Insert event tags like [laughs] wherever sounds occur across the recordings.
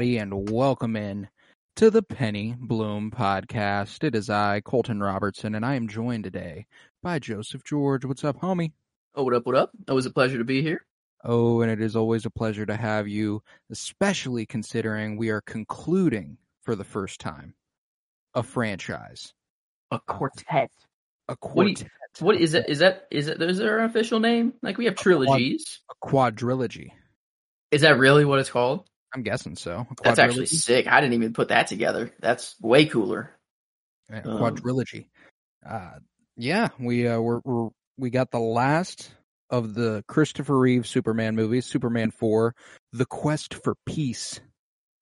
everybody, and welcome in to the Penny Bloom podcast. It is I, Colton Robertson, and I am joined today by Joseph George. What's up, homie? Oh, what up, what up? Always a pleasure to be here. Oh, and it is always a pleasure to have you, especially considering we are concluding for the first time a franchise, A quartet. a What you- quartet, What is it? Is that is it? Is there an official name? Like we have trilogies. a quadrilogy. Is that really what it's called? I'm guessing so. That's actually sick. I didn't even put that together. That's way cooler. Yeah, Um, quadrilogy. Uh, yeah, we uh, we're, we're we got the last of the Christopher Reeve Superman movies, Superman Four, The Quest for Peace,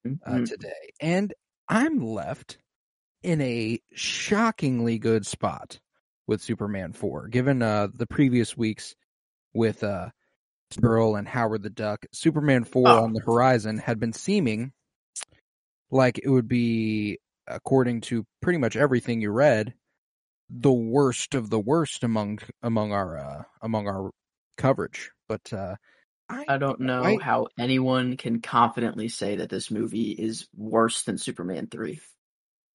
uh, Mhm. today, and I'm left in a shockingly good spot with Superman Four, given uh, the previous weeks with uh, Girl and Howard the Duck. Superman Four Oh. on the horizon had been seeming like it would be according to pretty much everything you read, the worst of the worst among among our uh, among our coverage. But uh, I, I don't know I- how anyone can confidently say that this movie is worse than Superman three,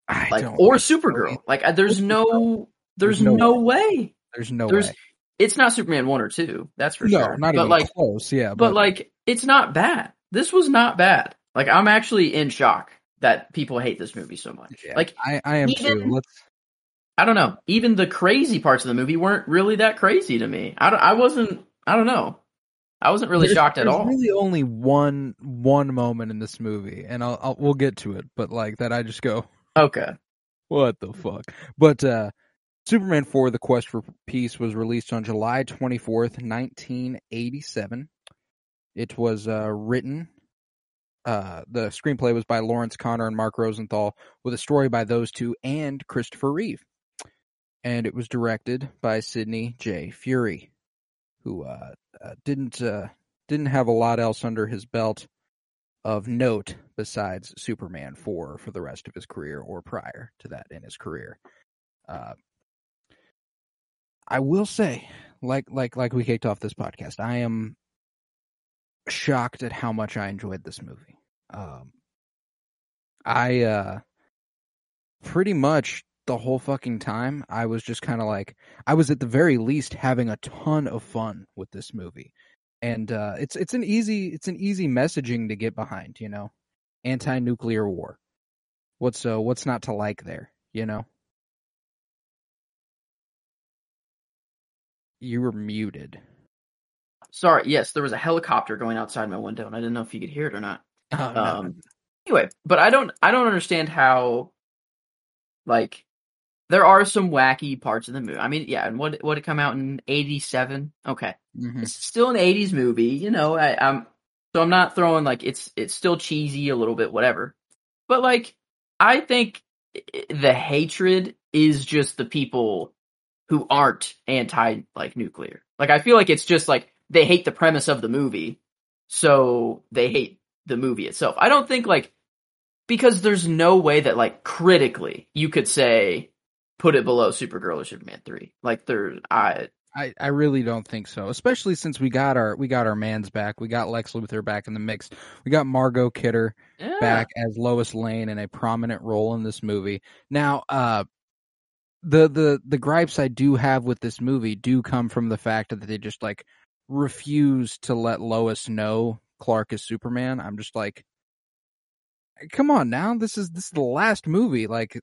I like don't. or Supergirl. Like there's no, there's, There's no no, way. there's no there's- way. It's not Superman one or two. That's for no, sure. not but even like, close. Yeah, but like it's not bad. This was not bad. Like I'm actually in shock that people hate this movie so much. yeah, Like I, I am too. Let's. I don't know. Even the crazy parts of the movie weren't really that crazy to me. I, I wasn't. I don't know. I wasn't really there's- shocked at there's all. Really, only one one moment in this movie, and I'll, I'll we'll get to it. But like that, I just go, Okay. what the fuck? But uh Superman 4 The Quest for Peace was released on July 24th, 1987. It was uh written uh the screenplay was by Lawrence Konner and Mark Rosenthal with a story by those two and Christopher Reeve. And it was directed by Sidney J. Furie, who uh, uh didn't uh didn't have a lot else under his belt of note besides Superman 4 for the rest of his career or prior to that in his career. Uh, I will say, like like like we kicked off this podcast, I am shocked at how much I enjoyed this movie. Um, I uh, pretty much the whole fucking time I was just kind of like I was at the very least having a ton of fun with this movie. And uh, it's it's an easy it's an easy messaging to get behind, you know. Anti-nuclear war. What's uh what's not to like there, you know? You were muted. Sorry. Yes, there was a helicopter going outside my window, and I didn't know if you could hear it or not. Oh, no. Um. Anyway, but I don't. I don't understand how. Like, there are some wacky parts of the movie. I mean, yeah. And what what it come out in '87? Okay. Mhm. it's still an 80s movie you know I, i'm so i'm not throwing like it's it's still cheesy a little bit whatever but like i think the hatred is just the people who aren't anti like nuclear like i feel like it's just like they hate the premise of the movie so they hate the movie itself i don't think like because there's no way that like critically you could say put it below supergirl or superman 3 like there i I, I really don't think so. Especially since we got our we got our man's back. We got Lex Luthor back in the mix. We got Margot Kidder yeah. back as Lois Lane in a prominent role in this movie. Now, uh the the the gripes I do have with this movie do come from the fact that they just like refuse to let Lois know Clark is Superman. I'm just like come on now. This is this is the last movie. Like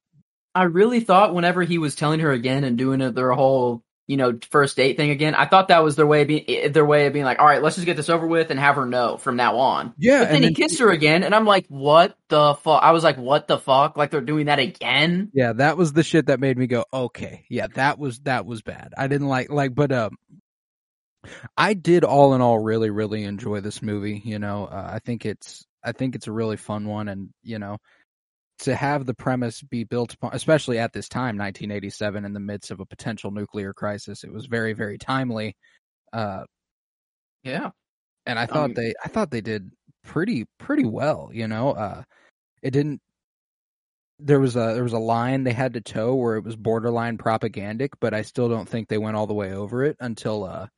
I really thought whenever he was telling her again and doing it, their whole you know, first date thing again. I thought that was their way of being eh, their way of being like, all right, let's just get this over with and have her know from now on. Yeah, But then he then- kissed her again, and I'm like, what the fuck? I was like, what the fuck? Like they're doing that again? Yeah, that was the shit that made me go, okay, yeah, that was that was bad. I didn't like like, but um, I did all in all really really enjoy this movie. You know, uh, I think it's I think it's a really fun one, and you know, to have the premise be built upon, especially at this time, 1987, in the midst of a potential nuclear crisis, it was very very timely. Uh, Yeah. and I thought Um, they I thought they did pretty pretty well. You know, uh, it didn't. There was a there was a line they had to toe where it was borderline propagandic, but I still don't think they went all the way over it until uh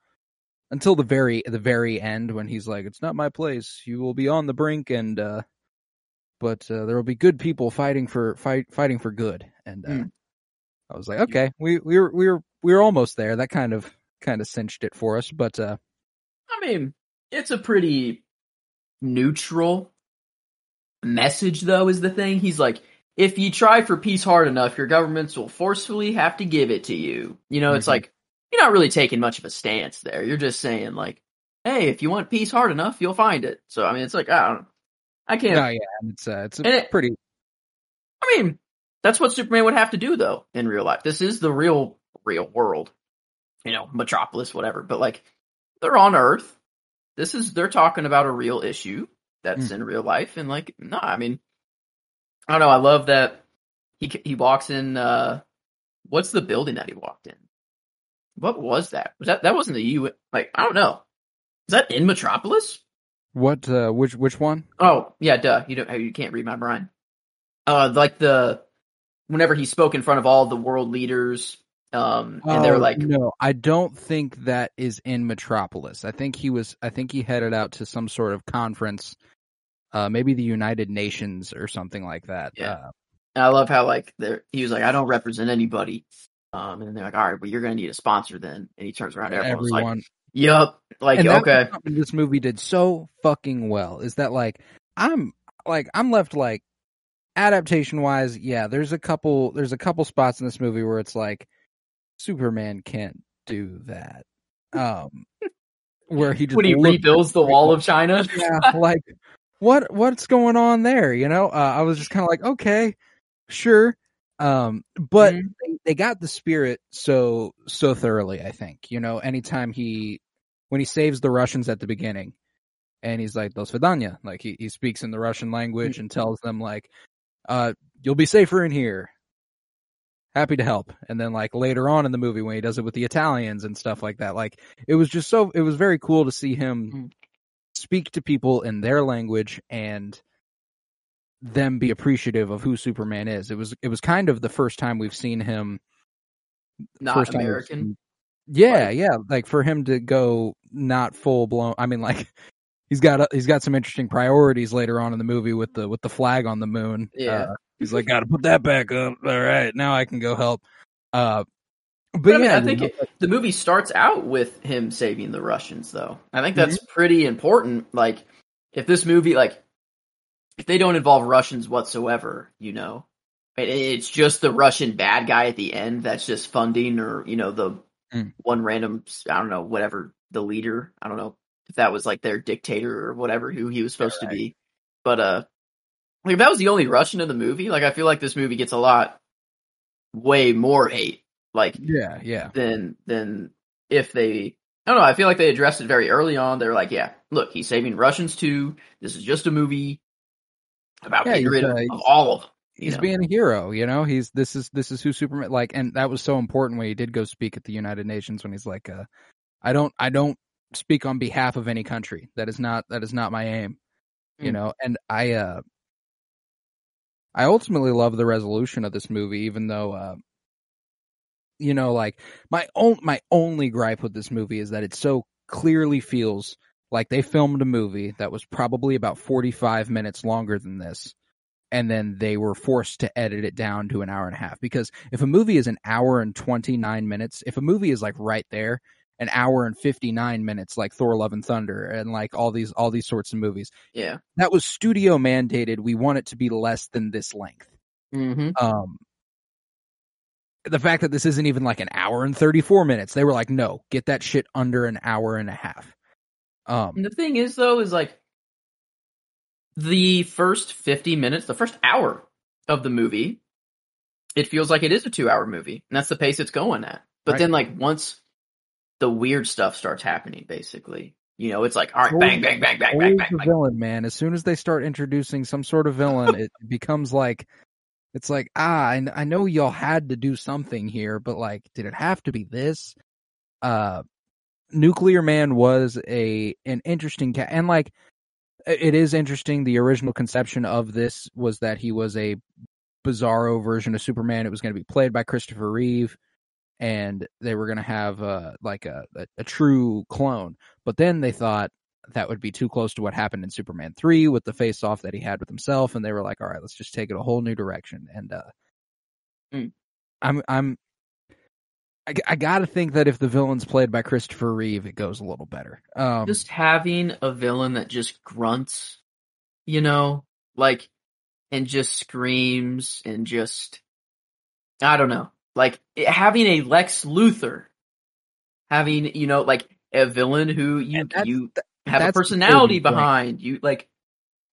until the very the very end when he's like, "It's not my place. You will be on the brink, and uh, but uh, there will be good people fighting for fight fighting for good." And uh, Mm. I was like, "Okay, we we were we were we were almost there." That kind of kind of cinched it for us, but uh, I mean, it's a pretty neutral message, though, is the thing. He's like, if you try for peace hard enough, your governments will forcefully have to give it to you. You know, it's Mhm. like, you're not really taking much of a stance there. You're just saying, like, hey, if you want peace hard enough, you'll find it. So, I mean, it's like, I don't I can't. no, yeah, it's uh, it's a And it- pretty I mean, that's what Superman would have to do, though, in real life. This is the real, real world. You know, Metropolis, whatever. But, like, they're on Earth. This is, they're talking about a real issue that's Mm. in real life. And, like, no, I mean, I don't know. I love that he, he walks in, uh, what's the building that he walked in? What was that? Was that, that wasn't the U, like, I don't know. Is that in Metropolis? What uh, which which one? Oh, yeah, duh. You don't, you can't read my brain. Uh, like the, whenever he spoke in front of all the world leaders, um, and they were Oh, like, no, I don't think that is in Metropolis. I think he was. I think he headed out to some sort of conference, uh, maybe the United Nations or something like that. Yeah. Uh, I love how like they're, he was like, I don't represent anybody. Um, and they're like, all right, well, you're going to need a sponsor then. And he turns around, everyone's like, yup. Like, and okay. this movie did so fucking well is that like I'm like I'm left like adaptation wise, yeah. There's a couple. There's a couple spots in this movie where it's like Superman can't do that. Um, [laughs] where he just When he rebuilds the wall of China. [laughs] yeah, like what what's going on there? You know, uh, I was just kind of like, okay, sure, um, but Mhm. they, they got the spirit so so thoroughly. I think you know, anytime he when he saves the Russians at the beginning, and he's like, "Dos vidanya," like he he speaks in the Russian language and tells them like, uh, "You'll be safer in here." Happy to help. And then like later on in the movie when he does it with the Italians and stuff like that, like it was just so it was very cool to see him Mm. speak to people in their language and them be appreciative of who Superman is. It was it was kind of the first time we've seen him Not American. Yeah, Like- yeah, like for him to go not full blown. I mean, like [laughs] he's got a, he's got some interesting priorities later on in the movie with the with the flag on the moon. Yeah. Uh, he's like, got to put that back up. All right, now I can go help. Uh, but, But I mean, yeah, I think it, the movie starts out with him saving the Russians, though. I think Mm-hmm. that's pretty important. Like, if this movie, like, if they don't involve Russians whatsoever, you know, it, it's just the Russian bad guy at the end that's just funding, or you know, the Mm. one random, I don't know, whatever the leader. I don't know if that was like their dictator or whatever who he was supposed to be. But uh, like if that was the only Russian in the movie, like I feel like this movie gets a lot, way more hate. Like yeah, yeah, than than if they I don't know, I feel like they addressed it very early on. They're like, yeah, look, he's saving Russians too. This is just a movie about Yeah, getting rid of, uh, of all of them. he's know? being a hero. You know, he's this is this is who Superman like, and that was so important when he did go speak at the United Nations when he's like, uh, I don't I don't speak on behalf of any country. That is not that is not my aim. You Mm. know, and I uh I ultimately love the resolution of this movie, even though uh you know, like my own my only gripe with this movie is that it so clearly feels like they filmed a movie that was probably about 45 minutes longer than this and then they were forced to edit it down to an hour and a half because if a movie is an hour and 29 minutes if a movie is like right there an hour and 59 minutes like Thor Love and Thunder and like all these all these sorts of movies Yeah. that was studio mandated we want it to be less than this length Mm-hmm. um the fact that this isn't even like an hour and 34 minutes, they were like, no, get that shit under an hour and a half. Um, And the thing is, though, is like the first 50 minutes, the first hour of the movie, it feels like it is a two hour movie. And that's the pace it's going at. But Right. then, like, once the weird stuff starts happening, basically, you know, it's like, all right, bang, bang, bang, bang, bang, bang, bang. villain, man. As soon as they start introducing some sort of villain, it [laughs] becomes like, it's like, ah, I, I know y'all had to do something here, but like, did it have to be this? Uh, Nuclear Man was a, an interesting cat, and like, it is interesting. The original conception of this was that he was a bizarro version of Superman. It was going to be played by Christopher Reeve, and they were going to have uh, like a, a a true clone. But then they thought that would be too close to what happened in Superman three with the face off that he had with himself, and they were like, "All right, let's just take it a whole new direction." And uh, Mm. I'm I'm I, I got to think that if the villain's played by Christopher Reeve, it goes a little better. Um, just having a villain that just grunts, you know, like, and just screams and just, I don't know, like it- having a Lex Luthor, having you know, like a villain who you you have a personality behind you, like,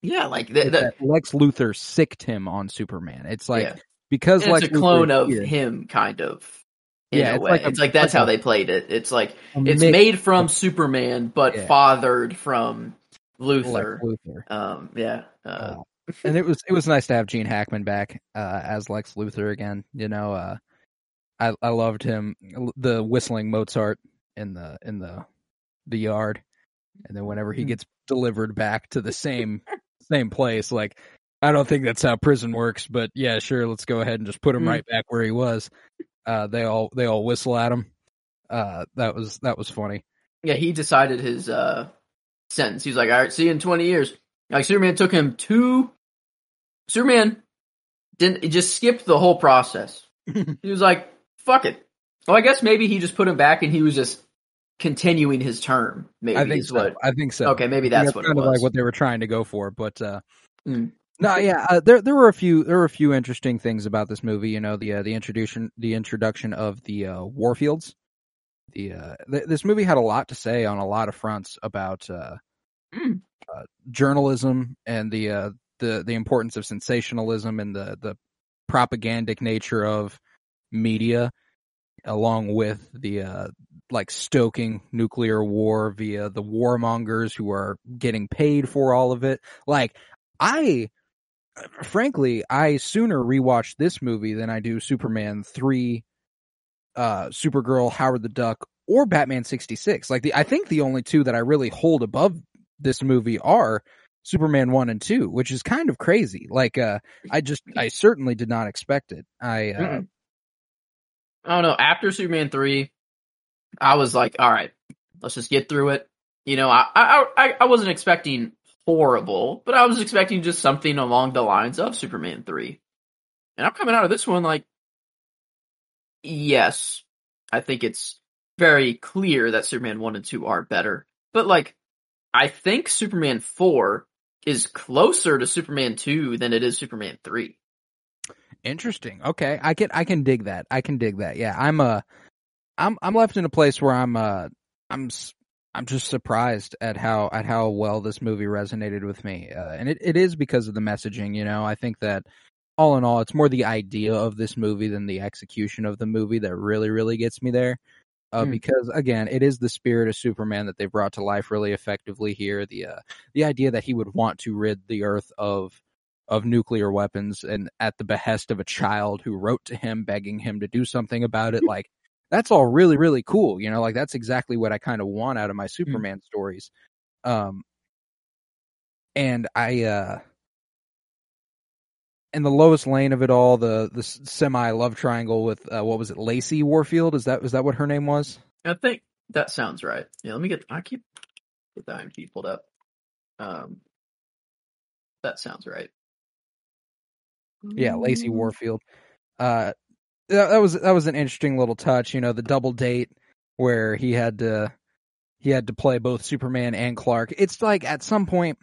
yeah, like the, the, Lex Luthor sicked him on Superman. It's like yeah. because Lex it's a clone Luthor of here, him, kind of. Yeah, it's like a- it's like that's like how they played it. It's like it's made from Superman, but Yeah. fathered from Lex Luthor. Luthor. Um, yeah, uh, Uh, [laughs] and it was it was nice to have Gene Hackman back uh, as Lex Luthor again. You know, uh, I I loved him the whistling Mozart in the in the the yard, and then whenever he Hmm. gets delivered back to the same same place, like I don't think that's how prison works, but yeah, sure, let's go ahead and just put him Hmm. right back where he was. Uh, they all they all whistle at him. Uh, that was that was funny. yeah, he decided his uh sentence. He's like, "All right, see you in twenty years." Like Superman took him two. Superman didn't he just skipped the whole process. [laughs] He was like, "Fuck it." Well, I guess maybe he just put him back, and he was just continuing his term. Maybe I think is so. what. I think so. Okay, maybe think that's what it kind of was. like what they were trying to go for. But uh, Mm. No, yeah, uh, there there were a few there were a few interesting things about this movie. You know, the uh, the introduction the introduction of the uh, Warfields. The uh, th- this movie had a lot to say on a lot of fronts about uh, Mm. uh, journalism and the uh, the the importance of sensationalism and the the propagandic nature of media, along with the uh, like stoking nuclear war via the warmongers who are getting paid for all of it. Like I frankly, I sooner rewatch this movie than I do Superman 3 uh Supergirl, Howard the Duck or Batman 66. Like the I think the only two that I really hold above this movie are Superman 1 and 2, which is kind of crazy. Like uh I just I certainly did not expect it. I uh Mm-mm. I don't know. After Superman three, I was like, "All right, let's just get through it." You know, I I I, I wasn't expecting horrible, but I was expecting just something along the lines of Superman three. And I'm coming out of this one like, yes, I think it's very clear that Superman one and two are better, but like, I think Superman four is closer to Superman two than it is Superman three. Interesting. Okay, I can I can dig that. I can dig that. Yeah, I'm uh I'm I'm left in a place where I'm uh I'm I'm just surprised at how at how well this movie resonated with me, uh, and it, it is because of the messaging. You know, I think that all in all, it's more the idea of this movie than the execution of the movie that really really gets me there. Uh, Hmm. Because again, it is the spirit of Superman that they brought to life really effectively here. The uh, the idea that he would want to rid the Earth of of nuclear weapons and at the behest of a child who wrote to him begging him to do something about it [laughs] like that's all really really cool you know like that's exactly what i kind of want out of my superman stories um and i uh and the Lois Lane of it all the the semi love triangle with uh, what was it lacy warfield is that was that what her name was I think that sounds right. Yeah, let me get. I keep get the IMDb pulled up. Um, that sounds right. Yeah, Lacy Mm. Warfield. Uh, that, that was that was an interesting little touch. You know, the double date where he had to he had to play both Superman and Clark. It's like at some point,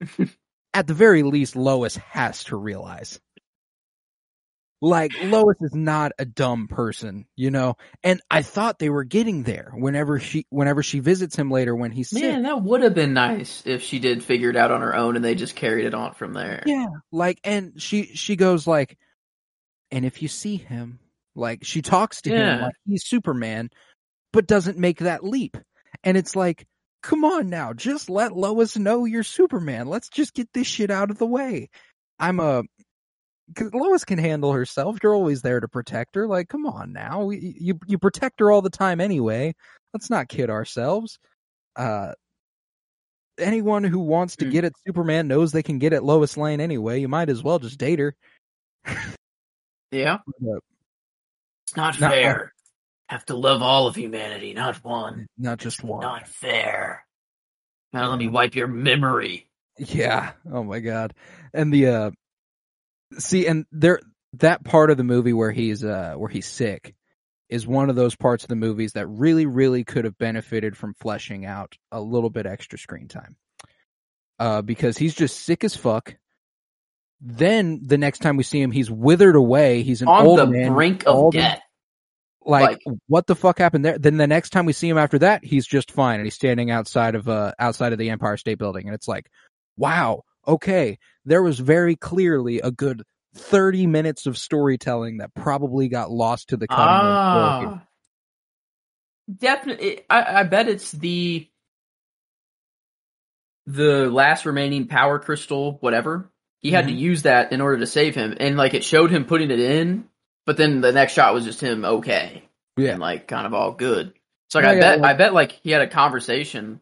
[laughs] at the very least, Lois has to realize Like Lois is not a dumb person, you know. And I thought they were getting there whenever she whenever she visits him later when he's sick. Man, that would have been nice if she did figure it out on her own and they just carried it on from there. Yeah, like and she she goes like, and if you see him, like she talks to him like he's Superman, but doesn't make that leap. And it's like, come on now, just let Lois know you're Superman. Let's just get this shit out of the way. I'm a because Lois can handle herself. You're always there to protect her. Like, come on now, We- you you protect her all the time anyway. Let's not kid ourselves. Uh, anyone who wants to Mm. get at Superman knows they can get at Lois Lane anyway. You might as well just date her. [laughs] Yeah. It's not Not- fair. Have to love all of humanity, not one. not just one. Not fair. Now let me wipe your memory. Yeah. Oh my god. And the uh see and there that part of the movie where he's uh where he's sick is one of those parts of the movies that really really could have benefited from fleshing out a little bit extra screen time. Uh because he's just sick as fuck. Then the next time we see him he's withered away. He's an On old the man. brink of death. like, what the fuck happened there? Then the next time we see him after that, he's just fine and he's standing outside of uh outside of the Empire State Building and it's like, wow, okay, there was very clearly a good 30 minutes of storytelling that probably got lost to the cutting. Ah. Definitely. I, I bet it's the the last remaining power crystal, whatever. He had to Mhm. use that in order to save him, and like it showed him putting it in, but then the next shot was just him okay Yeah. and like kind of all good. So like Yeah, I yeah, bet like- I bet like he had a conversation,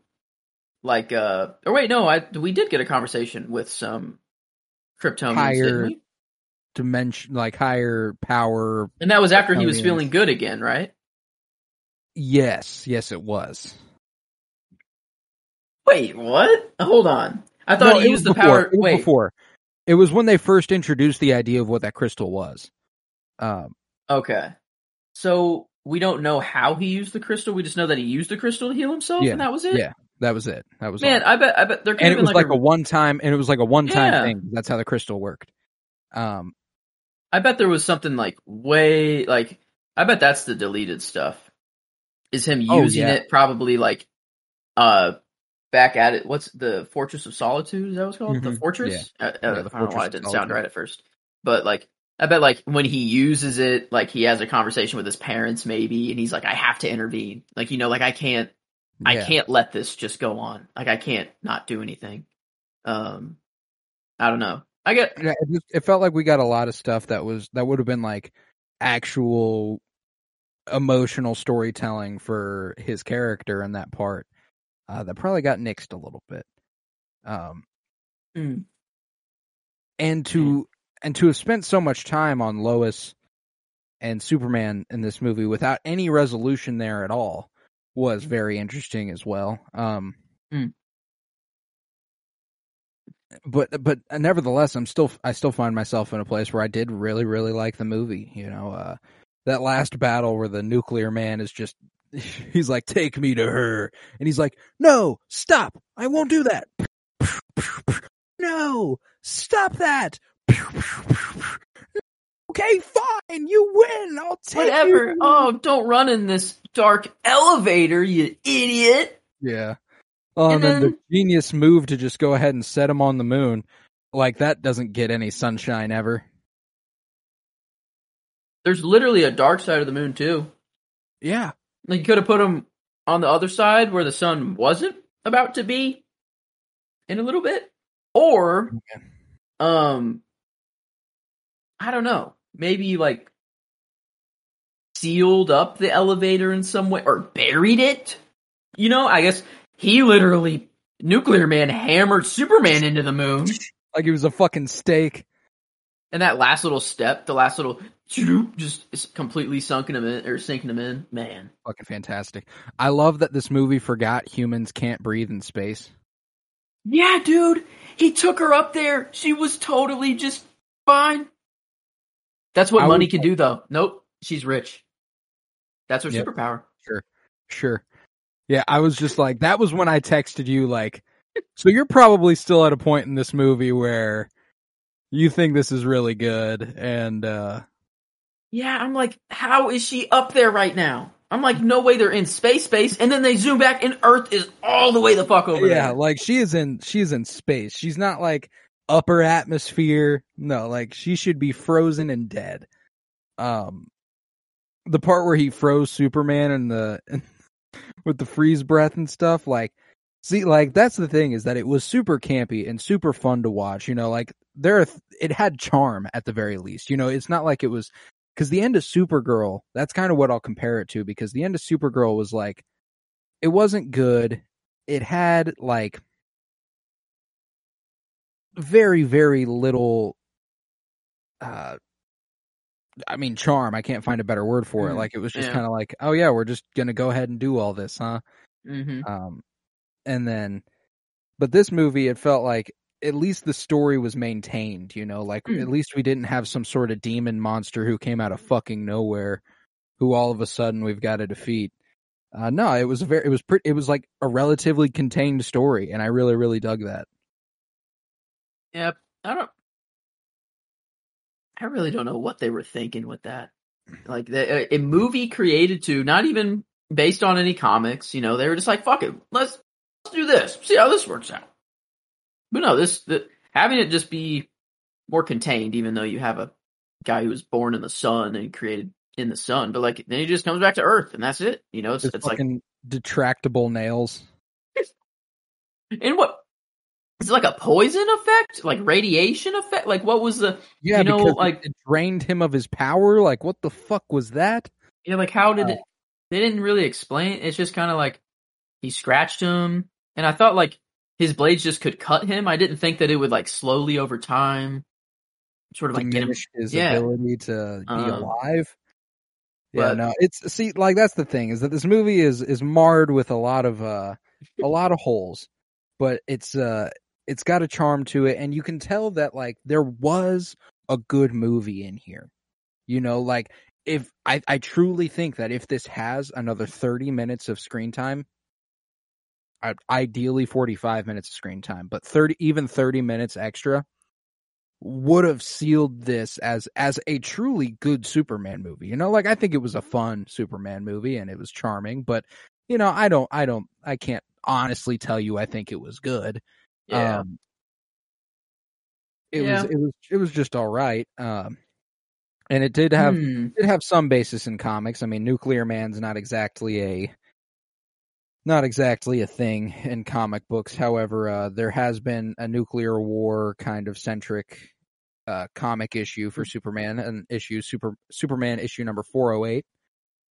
like uh or wait no I we did get a conversation with some Kryptonians, Higher-? Dimension like higher power. And that was after he was feeling good again, right? Yes, yes it was. Wait, what? Hold on. I thought No, he used the before, power. Wait, before. It was when they first introduced the idea of what that crystal was. Um okay. So we don't know how he used the crystal. We just know that he used the crystal to heal himself, Yeah, and that was it. yeah, that was it. That was Man, all. I bet. I bet there could and it was like, like, a one time and it was like a one time Yeah. thing. That's how the crystal worked. Um I bet there was something like way like. I bet that's the deleted stuff. Is him Oh, using yeah. it probably like, uh, back at it. What's the Fortress of Solitude? Is that what it's called? The Mhm. Fortress. Uh, uh, Yeah, the I don't know Fortress why it didn't sound right at first, but like. I bet like when he uses it, like he has a conversation with his parents maybe, and he's like, I have to intervene. Like, you know, like I can't I can't let this just go on. Like I can't not do anything. Um, I don't know. I get Yeah, it, just, it felt like we got a lot of stuff that was that would have been like actual emotional storytelling for his character in that part uh, that probably got nixed a little bit. Um, Mm. and to and to have spent so much time on Lois and Superman in this movie without any resolution there at all was very interesting as well. Um, Mm. But but nevertheless, I'm still I still find myself in a place where I did really really like the movie. You know, uh, that last battle where the nuclear man is just [laughs] he's like take me to her, and he's like no stop I won't do that. [laughs] No, stop that. [laughs] Okay, fine, you win. I'll take whatever. you. Oh, don't run in this dark elevator, you idiot. Yeah. Oh, and And then the genius move to just go ahead and set him on the moon. Like that doesn't get any sunshine ever. There's literally a dark side of the moon too. Yeah. Like you could have put him on the other side where the sun wasn't about to be in a little bit, or um, I don't know, maybe like sealed up the elevator in some way or buried it. You know, I guess he literally nuclear man hammered Superman into the moon. [laughs] Like he was a fucking steak. And that last little step, the last little just completely sunken him in or sinking him in. Man, Fucking fantastic. I love that this movie forgot humans can't breathe in space. yeah, dude, he took her up there. She was totally just fine. That's what I money was can do, though. Nope, she's rich. That's her Yep. superpower. Sure, sure. Yeah, I was just like, that was when I texted you, like, so you're probably still at a point in this movie where you think this is really good, and uh Yeah, I'm like, how is she up there right now? I'm like, no way they're in space space, and then they zoom back and Earth is all the way the fuck over yeah, there. like she is in she is in space. She's not like upper atmosphere. No, like she should be frozen and dead. Um the part where he froze Superman and the [laughs] with the freeze breath and stuff, like see like that's the thing is that it was super campy and super fun to watch, you know, like there it had charm at the very least. You know, it's not like it was because the end of Supergirl, that's kind of what I'll compare it to because the end of Supergirl was like, it wasn't good. It had like very, very little, uh, I mean, charm. I can't find a better word for it. Mhm. Like it was just Yeah. kind of like, oh yeah, we're just gonna go ahead and do all this, huh? hmm Um, and then, but this movie, it felt like at least the story was maintained, you know, like Mm. at least we didn't have some sort of demon monster who came out of fucking nowhere, who all of a sudden we've got to defeat. Uh, no, it was a very, it was pretty, it was like a relatively contained story, and I really, really dug that. Yep. I don't. I really don't know what they were thinking with that. Like the, a, a movie created to not even based on any comics. You know, they were just like, "Fuck it, let's let's do this. See how this works out." But no, this the, having it just be more contained, even though you have a guy who was born in the sun and created in the sun, but like then he just comes back to Earth and that's it. You know, it's, it's like detractable nails. and what is it like a poison effect, like radiation effect? Like what was the Yeah, You know, because it- like- it drained him of his power. Like, what the fuck was that? Yeah, like how did Uh, it? They didn't really explain. It's just kind of like he scratched him, and I thought like his blades just could cut him. I didn't think that it would like slowly over time, sort of like get him. diminish his yeah. ability to be Um, alive. Yeah, but- no, it's see, like that's the thing is that this movie is is marred with a lot of uh a lot of holes, but it's uh it's got a charm to it, and you can tell that like there was a good movie in here. You know, like if I I truly think that if this has another thirty minutes of screen time, ideally forty five minutes of screen time, but thirty even thirty minutes extra would have sealed this as as a truly good Superman movie. You know, like I think it was a fun Superman movie and it was charming, but you know, I don't I don't I can't honestly tell you I think it was good. Yeah, Um it Yeah. was it was it was just all right. Um and it did have Hmm. did have some basis in comics. I mean, Nuclear Man's not exactly a not exactly a thing in comic books. However, uh, there has been a nuclear war kind of centric uh, comic issue for Superman, an issue Super Superman issue number four oh eight,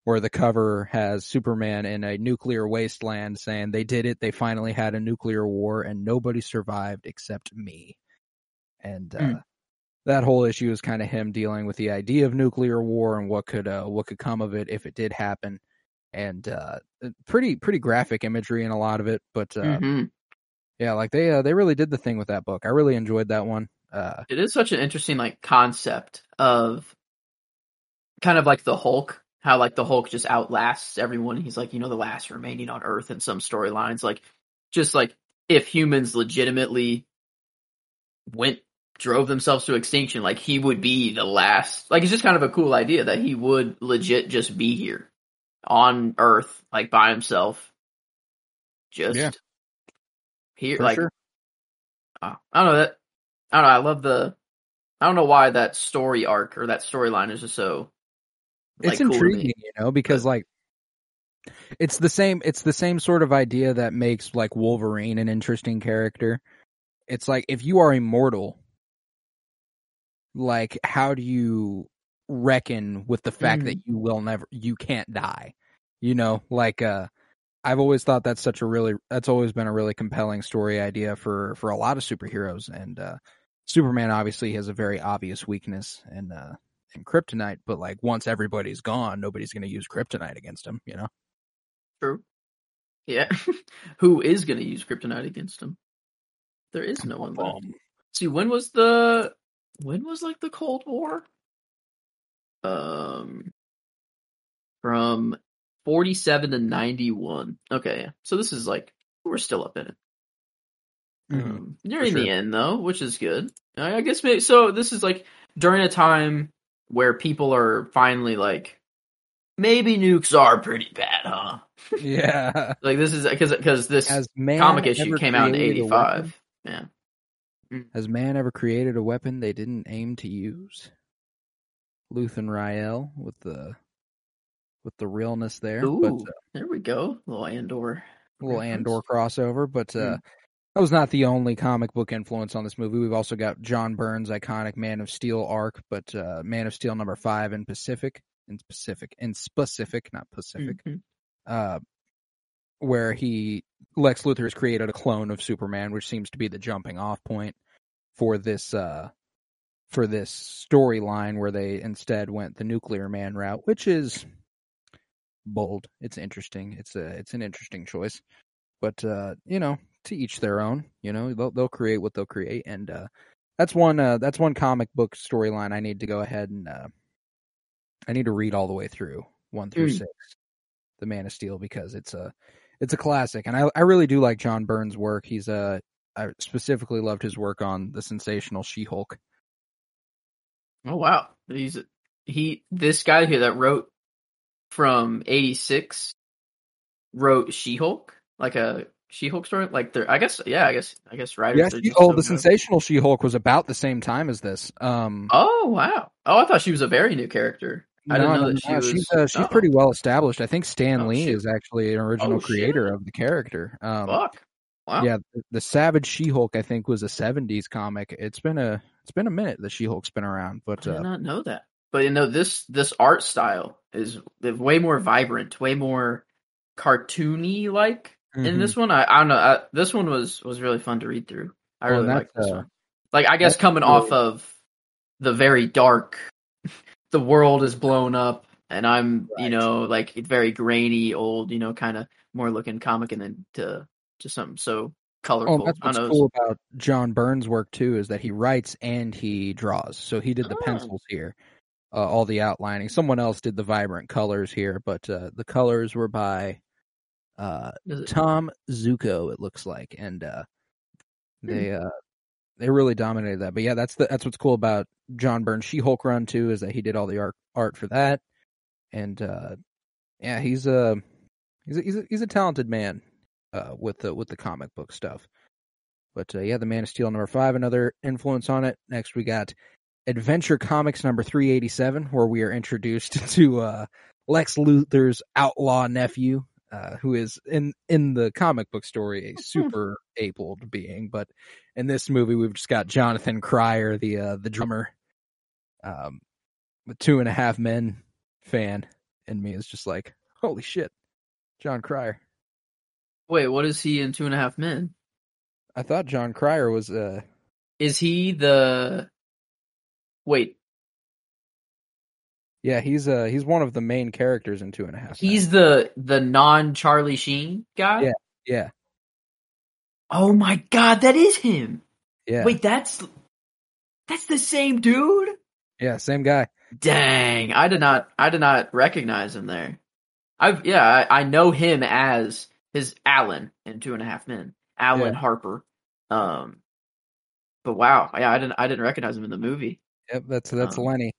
where the cover has Superman in a nuclear wasteland saying they did it, they finally had a nuclear war, and nobody survived except me. And uh, Hmm. that whole issue is kind of him dealing with the idea of nuclear war and what could uh, what could come of it if it did happen, and uh, pretty pretty graphic imagery in a lot of it. But uh, Mhm. yeah, like they uh, they really did the thing with that book. I really enjoyed that one. Uh, It is such an interesting like concept of kind of like the Hulk. How like the Hulk just outlasts everyone. He's like you know the last remaining on Earth in some storylines. Like just like if humans legitimately went drove themselves to extinction, like he would be the last. Like it's just kind of a cool idea that he would legit just be here on Earth, like by himself, just Yeah. here. for like sure. uh, I don't know that. I don't know. I love the. I don't know why that story arc or that storyline is just so. it's like, cool intriguing, you know, because But- like it's the same it's the same sort of idea that makes like Wolverine an interesting character. It's like if you are immortal, like how do you reckon with the fact Mm. that you will never you can't die? You know, like uh I've always thought that's such a really that's always been a really compelling story idea for for a lot of superheroes and uh Superman obviously has a very obvious weakness in uh in kryptonite, but like once everybody's gone, nobody's going to use kryptonite against him, you know. True. Yeah. [laughs] Who is going to use kryptonite against him? There is no one left. Um, See, when was the when was like the Cold War? Um, from forty-seven to ninety-one. Okay. So this is like we're still up in it. mhm. Um, nearing sure. the end though, which is good. I guess maybe so. This is like during a time where people are finally like, maybe nukes are pretty bad, huh? Yeah. [laughs] Like this is because because this comic issue came out in created a eighty weapon? five. Yeah. Has man ever created a weapon they didn't aim to use? Luthen Rael with the with the realness there, Ooh, but uh, there we go. Little Andor. a little reference. Andor crossover. But uh, Mm. that was not the only comic book influence on this movie. We've also got John Byrne's iconic Man of Steel arc, but uh, Man of Steel number five in Pacific, in Pacific, in specific, not Pacific. Mhm. uh, where he Lex Luthor has created a clone of Superman, which seems to be the jumping off point for this uh, for this storyline, where they instead went the Nuclear Man route, which is bold. It's interesting. It's a it's an interesting choice, but uh, you know, to each their own. You know, they'll they'll create what they'll create, and uh, that's one uh, that's one comic book storyline I need to go ahead and uh, I need to read all the way through one through Mm. six, the Man of Steel, because it's a it's a classic, and I I really do like John Byrne's work. He's uh I specifically loved his work on the sensational She Hulk. Oh wow, he's he. This guy here that wrote from eighty six wrote She Hulk, like a She Hulk story. Like there, I guess. Yeah, I guess. I guess writers. She- oh, the sensational She Hulk was about the same time as this. Um, Oh wow. Oh, I thought she was a very new character. I didn't know no, that she no, was. She's uh, she's oh, pretty well established. I think Stan Oh, Lee shoot. is actually an original Oh, creator shit. of the character. Um, Fuck. Wow. Yeah, the, the Savage She-Hulk I think was a '70s comic. It's been a it's been a minute that She-Hulk's been around, but I did uh, not know that. But you know this this art style is way more vibrant, way more cartoony like in mhm. this one. I, I don't know. I, this one was was really fun to read through. I Well, really like this uh, one. Like I guess coming really- off of the very dark, [laughs] the world is blown up, and I'm you know like it's very grainy, old, you know, kind of more looking comic, and then to to something so colorful. Oh, that's what's cool about John Byrne's work too is that he writes and he draws. So he did the Oh. pencils here, uh, all the outlining. Someone else did the vibrant colors here, but uh, the colors were by uh, Tom Ziuko. It looks like, and uh, Hmm. they uh, they really dominated that. But yeah, that's the that's what's cool about John Byrne's She-Hulk run too is that he did all the art art for that, and uh, yeah, he's a he's a, he's a, he's a talented man uh, with the with the comic book stuff. But uh, yeah, the Man of Steel number five, another influence on it. Next, we got Adventure Comics number three eighty seven, where we are introduced [laughs] to uh, Lex Luthor's outlaw nephew, uh, who is in in the comic book story a [laughs] super abled being, but in this movie we've just got Jonathan Cryer, the uh, the drummer. Um, the Two and a Half Men fan in me is just like, holy shit, Jon Cryer. Wait, what is he in Two and a Half Men? I thought Jon Cryer was uh Is he the? Wait, yeah he's uh he's one of the main characters in Two and a Half. Men. he's the the non Charlie Sheen guy. Yeah. yeah Oh my god, that is him. yeah Wait, that's that's the same dude. yeah same guy. Dang, I did not I did not recognize him there. I've yeah, I, I know him as his Alan in Two and a Half Men, Alan Yeah. Harper. Um, but wow, yeah, I didn't I didn't recognize him in the movie. Yep, that's that's Um, Lenny.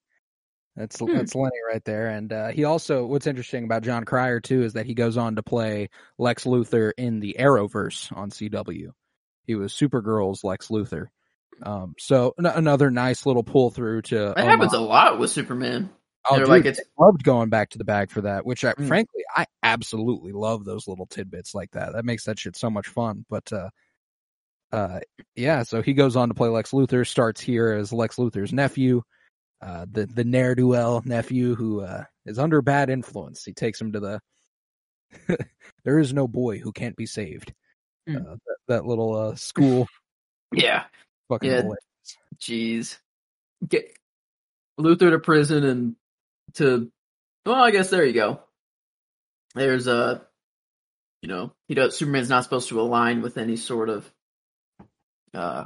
That's hmm. that's Lenny right there. And uh, he also what's interesting about Jon Cryer too is that he goes on to play Lex Luthor in the Arrowverse on CW. He was Supergirl's Lex Luthor. Um, so n- another nice little pull through to. That happens a lot with Superman. Oh, They're dude, like it's loved going back to the bag for that, which I, Mm. frankly I absolutely love those little tidbits like that. That makes that shit so much fun. But uh, uh, yeah, so he goes on to play Lex Luthor. Starts here as Lex Luthor's nephew, uh, the the ne'er do well nephew who uh, is under bad influence. He takes him to the. [laughs] there is no boy who can't be saved. Mm. Uh, that, that little uh, school, [laughs] yeah. fucking Yeah. hilarious. Jeez. Get Luthor to prison and to well, I guess there you go. There's a you know, he does Superman's not supposed to align with any sort of uh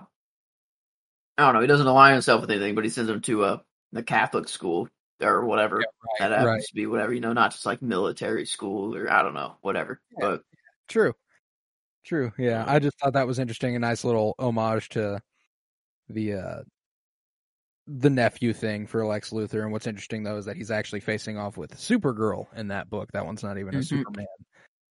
I don't know, he doesn't align himself with anything, but he sends him to a the Catholic school or whatever. that happens right. to be whatever, you know, not just like military school or I don't know, whatever. Yeah. But True. True. Yeah. I just thought that was interesting. A nice little homage to the uh the nephew thing for Lex Luthor. And what's interesting though is that he's actually facing off with Supergirl in that book. That one's not even a Mhm. Superman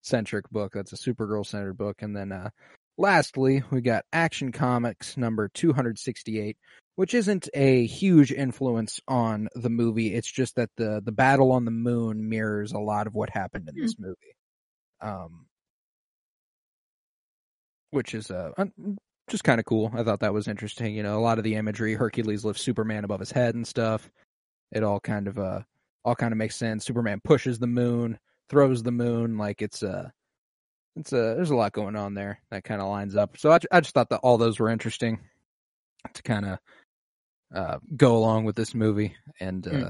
centric book. That's a Supergirl centered book. And then uh lastly, we got Action Comics number 268, which isn't a huge influence on the movie. It's just that the the battle on the moon mirrors a lot of what happened in this movie. Um which is a, un- just kind of cool. I thought that was interesting. You know, a lot of the imagery, Hercules lifts Superman above his head and stuff. It all kind of uh all kind of makes sense. Superman pushes the moon, throws the moon like it's uh it's uh there's a lot going on there that kind of lines up. So I, I just thought that all those were interesting to kind of uh go along with this movie and uh Hmm.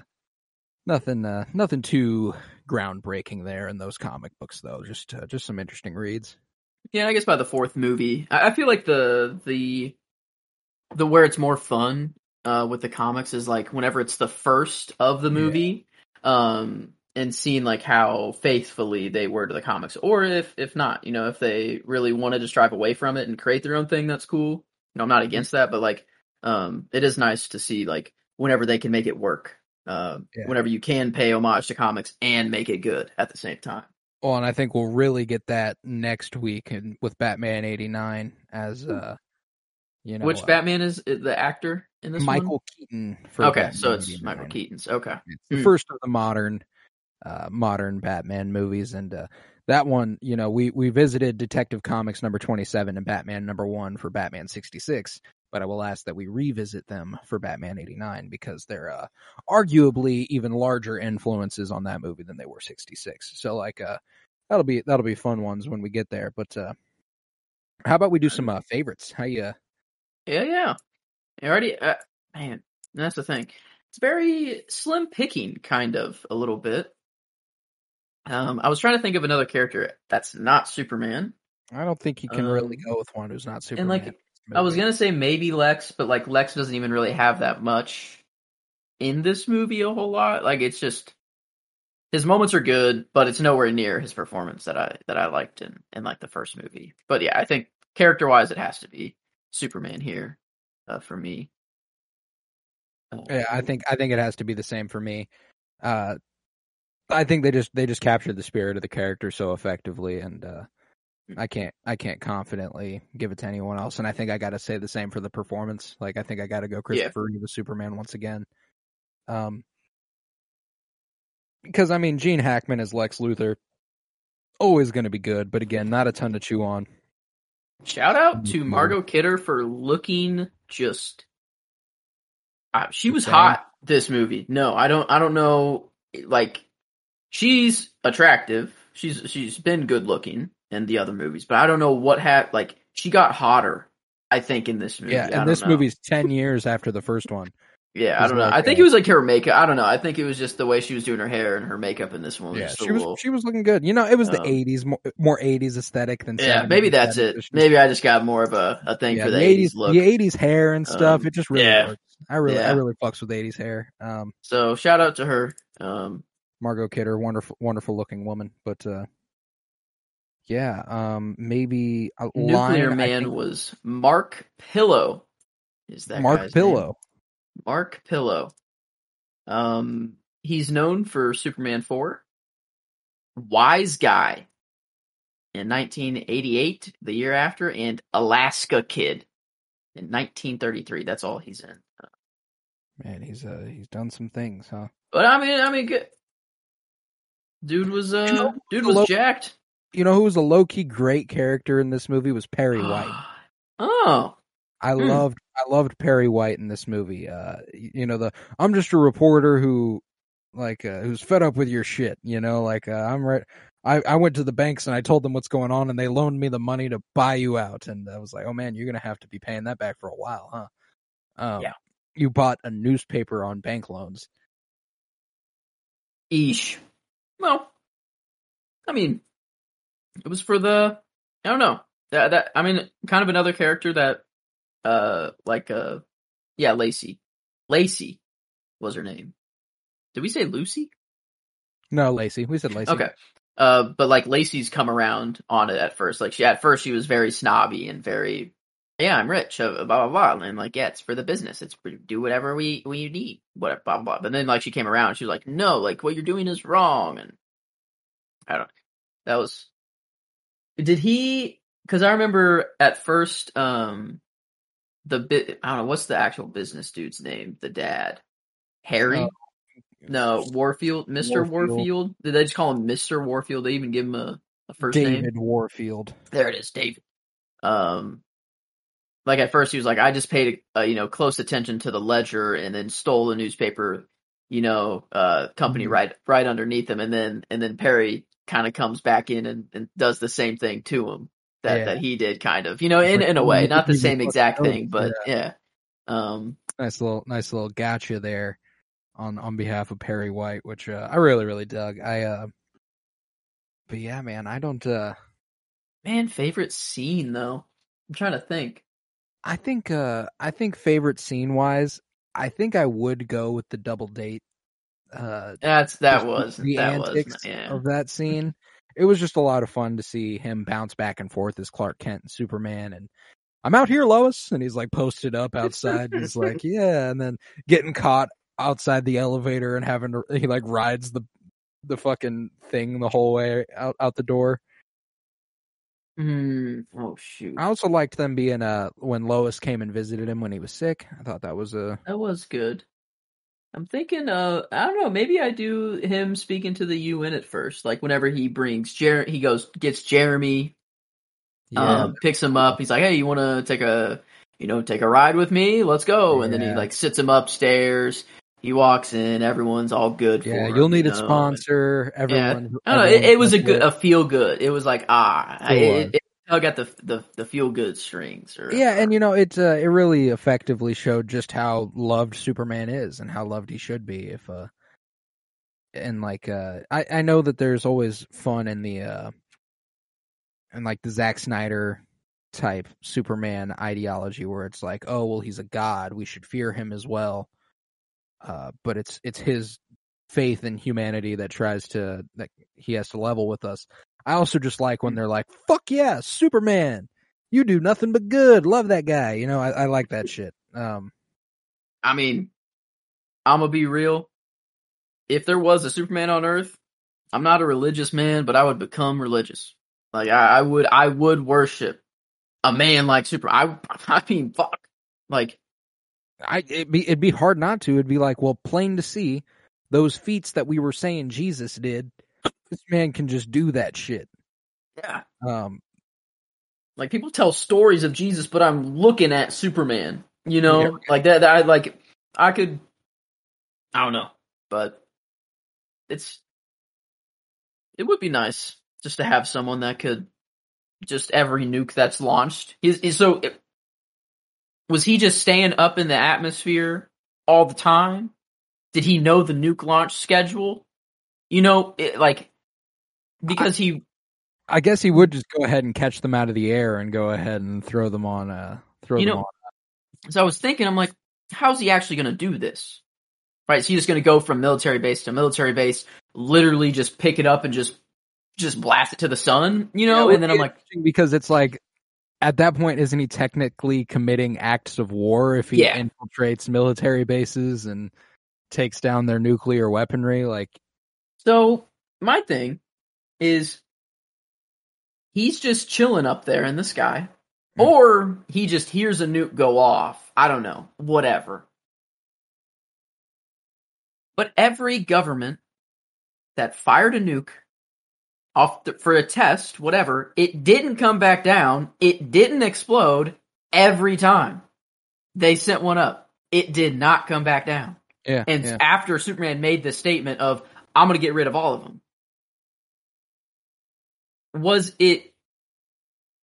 nothing uh nothing too groundbreaking there in those comic books though. Just uh, just some interesting reads. Yeah, I guess by the fourth movie, I, feel like the the the where it's more fun uh, with the comics is like whenever it's the first of the Yeah. movie, um, and seeing like how faithfully they were to the comics, or if if not, you know, if they really wanted to strive away from it and create their own thing, that's cool. You know, I'm not against that, but like, um, it is nice to see like whenever they can make it work. Uh, Yeah. whenever you can pay homage to comics and make it good at the same time. Well, and I think we'll really get that next week and with Batman '89 as uh, you know, Which uh, Batman is is the actor in this one? Michael Keaton. For Okay, Batman so it's 89. Michael Keaton's. Okay. Hmm. first of the modern, uh, modern Batman movies, and uh, that one, you know, we we visited Detective Comics number twenty seven and Batman number one for Batman sixty six. But I will ask that we revisit them for Batman eighty nine because they're uh, arguably even larger influences on that movie than they were sixty six. So like, uh, that'll be that'll be fun ones when we get there. But uh, how about we do some uh, favorites? How you? Yeah, yeah. I already, uh, man, that's the thing. It's very slim picking, kind of, a little bit. Um, I was trying to think of another character that's not Superman. I don't think you can really Um, go with one who's not Superman. And like, this I was gonna say maybe Lex, but like Lex doesn't even really have that much in this movie a whole lot. Like it's just his moments are good, but it's nowhere near his performance that I that I liked in in like the first movie. But yeah, I think character wise, it has to be Superman here uh, for me. Yeah, I think I think it has to be the same for me. Uh, I think they just they just captured the spirit of the character so effectively, and uh, I can't I can't confidently give it to anyone else. And I think I got to say the same for the performance. Like I think I got to go Christopher Reeve as Superman once again. Um, because I mean Gene Hackman as Lex Luthor, always going to be good, but again, not a ton to chew on. Shout out to Mhm. Margot Kidder for looking just. Uh, she was hot this movie. No, I don't. I don't know. Like, she's attractive. She's she's been good looking in the other movies, but I don't know what happened. like she got hotter. I think in this movie. Yeah, and this know. movie's ten years after the first one. Yeah, I don't know. like, I think it was like her makeup. I don't know. I think it was just the way she was doing her hair and her makeup in this one. Yeah, she was little- she was looking good. You know, it was the Um, '80s, more, more '80s aesthetic than yeah, 70s maybe that's it. Just- Maybe I just got more of a, a thing yeah, for the, the 80s look. the '80s hair and stuff. Um, it just really yeah. works. I really, I really fucks with '80s hair. Um, So shout out to her. Um, Margot Kidder, wonderful, wonderful looking woman. But uh, yeah, um, maybe a Nuclear line, Man think was Mark Pillow. Is that Mark guy's name. Pillow. Mark Pillow. Um, he's known for Superman four, Wise Guy in 1988, the year after, and Alaska Kid in 1933. That's all he's in. Man, he's uh, he's done some things, huh? But I mean, I mean, good. Dude was uh, dude was jacked. You know who was a low key great character in this movie was Perry [gasps] White. oh, I Hmm. loved I loved Perry White in this movie. Uh you know the I'm just a reporter who like uh, who's fed up with your shit, you know, like uh, I'm right I I went to the banks and I told them what's going on and they loaned me the money to buy you out and I was like, "Oh man, you're going to have to be paying that back for a while, huh?" Um Yeah. you bought a newspaper on bank loans. Eesh. Well, I mean, it was for the. I don't know. That, that I mean, kind of another character that, uh, like uh, yeah, Lacy. Lacy was her name. Did we say Lucy? No, Lacy. We said Lacy. Okay. Uh, but like Lacy's come around on it at first. Like she at first she was very snobby and very yeah, I'm rich, uh, blah blah blah, and like, yeah, it's for the business. It's for, do whatever we we need, whatever, blah blah. But then like she came around, she was like, no, like what you're doing is wrong, and I don't. That was. Did he? Because I remember at first, um, the bit. I don't know what's the actual business dude's name. The dad, Harry. Oh. no, Warfield, Mister Warfield. Warfield. Did they just call him Mister Warfield? They even give him a, a first name. David Warfield. There it is, David. Um, like at first he was like, I just paid, uh, you know, close attention to the ledger and then stole the newspaper, you know, uh, company Mhm. right, right underneath him. And then, and then Perry kind of comes back in and, and does the same thing to him that, Yeah. that he did kind of, you know, in, in a way, not the same exact thing, but yeah. Um, Nice little, nice little gotcha there on on behalf of Perry White, which uh, I really really dug. I, uh, but yeah, man, I don't. uh man, favorite scene though. I'm trying to think. I think uh I think favorite scene wise, I think I would go with the double date. Uh That's, that was, the that was, antics yeah. of that scene. It was just a lot of fun to see him bounce back and forth as Clark Kent and Superman and I'm out here, Lois, and he's like posted up outside. he's like, [laughs] yeah, and then getting caught outside the elevator and having to he like rides the the fucking thing the whole way out out the door. Hmm. Oh shoot. I also liked them being uh when Lois came and visited him when he was sick. I thought that was a That was good. I'm thinking, uh, I don't know, maybe I do him speaking to the UN at first. Like whenever he brings Jer, he goes, gets Jeremy, yeah. um, picks him up. He's like, hey, you want to take a, you know, take a ride with me? Let's go. And then he like sits him upstairs. He walks in. Everyone's all good Yeah, for him. you'll need you a sponsor. Everyone, I don't know. It, it was a good, a feel good. It was like ah, I- It was. it, the the the feel good strings. Or, Yeah, and you know, it uh, it really effectively showed just how loved Superman is and how loved he should be. If uh, and like uh, I I know that there's always fun in the uh, and like the Zack Snyder type Superman ideology where it's like, oh well, he's a god, we should fear him as well. Uh, but it's it's his faith in humanity that tries to that he has to level with us. I also just like when they're like, "Fuck yeah, Superman! You do nothing but good. Love that guy." You know, I, I like that shit. Um, I mean, I'm gonna be real. If there was a Superman on Earth, I'm not a religious man, but I would become religious. Like I, I would, I would worship a man like Super. I, [laughs] I mean, fuck. Like, I it'd be it'd be hard not to. It'd be like, well, plain to see, those feats that we were saying Jesus did, this man can just do that shit. yeah, Um, like people tell stories of Jesus, but I'm looking at Superman. You know, Yeah. like that. that I like. I could. I don't know, but it's. It would be nice just to have someone that could just every nuke that's launched. Is is so. Was he just staying up in the atmosphere all the time? Did he know the nuke launch schedule? You know, it, like because he I guess he would just go ahead and catch them out of the air and go ahead and throw them on. Uh, throw You them know- on. So I was thinking, I'm like, how's he actually going to do this? Right? Is he just going to go from military base to military base, literally just pick it up and just just blast it to the sun? You know? Yeah, and then I'm like, because it's like at that point, isn't he technically committing acts of war if he Yeah. infiltrates military bases and takes down their nuclear weaponry? Like, so my thing is, he's just chilling up there in the sky, Hmm. or he just hears a nuke go off. I don't know, whatever. But every government that fired a nuke off the, for a test, whatever, it didn't come back down. It didn't explode every time they sent one up. It did not come back down. yeah, And yeah. after Superman made the statement of, I'm going to get rid of all of them, was it,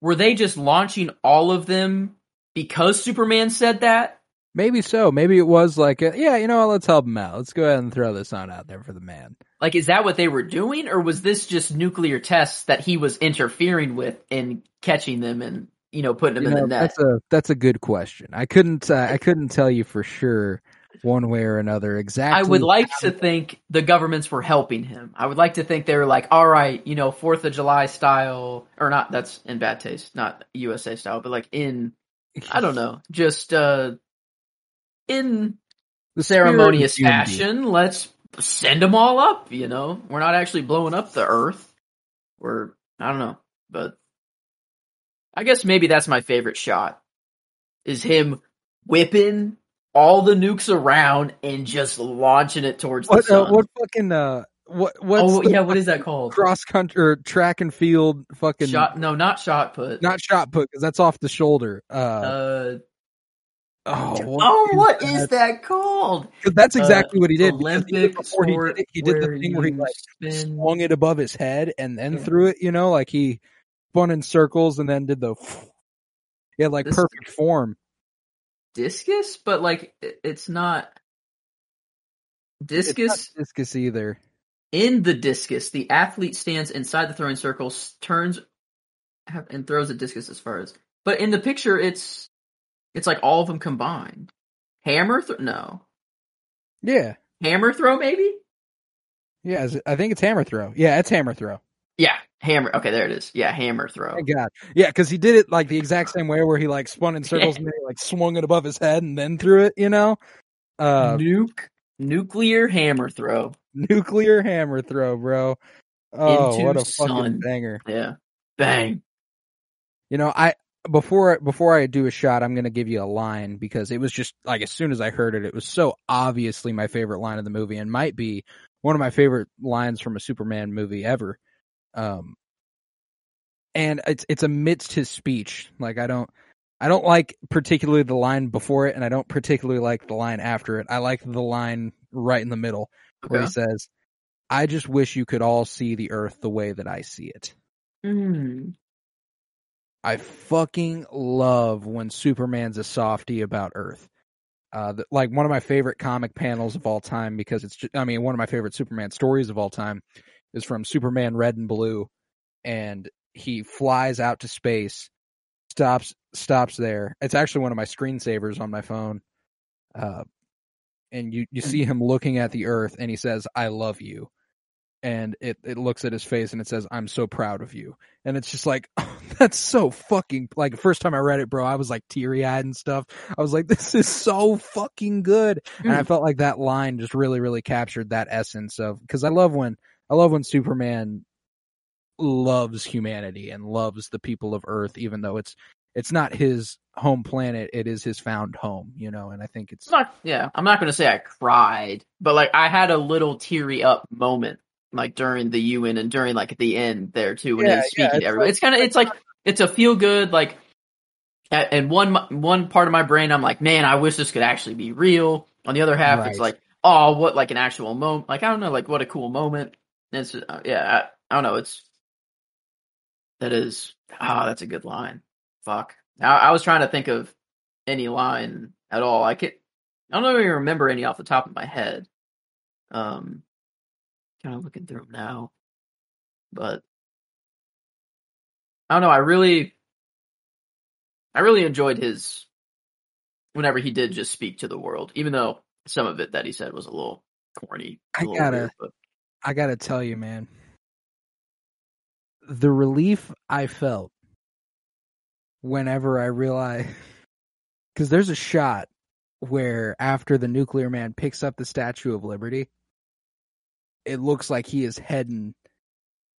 were they just launching all of them because Superman said that? maybe so. Maybe it was like, uh, yeah, you know what? Let's help him out. Let's go ahead and throw this on out there for the man. Like, is that what they were doing, or was this just nuclear tests that he was interfering with and catching them and you know putting them You in know, the net? that's a that's a good question. I couldn't uh, I couldn't tell you for sure one way or another exactly. I would like to think the governments were helping him. I would like to think they were like, all right, you know, Fourth of July style, or not. That's in bad taste, not USA style, but like in I don't know, just uh, in The ceremonious fashion, let's send them all up. You know, we're not actually blowing up the Earth. We're I don't know, but I guess maybe that's my favorite shot is him whipping all the nukes around and just launching it towards the What uh, sun. what fucking uh what what's oh yeah, what is that called? cross country or track and field fucking Shot? No, not shot put. not shot put because that's off the shoulder. Uh, uh, oh, oh, what is that called? that's exactly Uh, what he did. Olympic before he did it, he did the thing where he like spin- swung it above his head and then Yeah. threw it. You know, like he spun in circles and then did the yeah, like This- perfect form. Discus, but like it- it's not It's discus. not discus either. In the discus, the athlete stands inside the throwing circle, turns and throws a discus as far as. But in the picture, it's it's like all of them combined. Hammer throw? No, Yeah, hammer throw maybe. yeah. I think it's hammer throw. Yeah, it's hammer throw. Yeah, hammer. Okay, there it is. Yeah, hammer throw. Thank God. Yeah, because he did it like the exact [sighs] same way where he like spun in circles and then he like swung it above his head and then threw it. You know, uh, Nuke nuclear hammer throw. nuclear hammer throw, bro. Oh, Into what a sun. fucking banger! Yeah, bang. You know, I before before I do a shot, I'm gonna give you a line because it was just like as soon as I heard it, it was so obviously my favorite line of the movie and might be one of my favorite lines from a Superman movie ever. Um, and it's it's amidst his speech. Like I don't I don't like particularly the line before it, and I don't particularly like the line after it. I like the line right in the middle where he says, "I just wish you could all see the Earth the way that I see it." Mm. I fucking love when Superman's a softy about Earth. Uh, the, like one of my favorite comic panels of all time because it's, just, I mean, one of my favorite Superman stories of all time is from Superman Red and Blue, and he flies out to space, stops, stops there. It's actually one of my screensavers on my phone. Uh, and you, you see him looking at the Earth, and he says, "I love you." And it, it looks at his face and it says, I'm so proud of you. And it's just like, [laughs] that's so fucking, like, first time I read it, bro, I was like teary eyed and stuff. I was like, [laughs] this is so fucking good. And I Mm. felt like that line just really, really captured that essence of, cause I love when, I love when Superman loves humanity and loves the people of Earth, even though it's, it's not his home planet. It is his found home, you know, and I think it's, not, yeah, I'm not gonna say I cried, but like I had a little teary up moment, like during the UN and during like the end there too when Yeah, he's yeah, speaking it's to everybody. like- it's kind of, it's like, it's a feel good like. And one one part of my brain, I'm like, man, I wish this could actually be real. On the other half, it's like, oh, what like an actual moment? Like I don't know, like what a cool moment. It's uh, yeah, I, I don't know. It's that is ah, that's a good line. Fuck. I, I was trying to think of any line at all. I could. I don't even remember any off the top of my head. Um, kind of looking through them now, but I don't know. I really, I really enjoyed his whenever he did just speak to the world, even though some of it that he said was a little corny. a I little gotta- weird, but I gotta tell you, man, the relief I felt whenever I realized, [laughs] because there's a shot where after the nuclear man picks up the Statue of Liberty, it looks like he is heading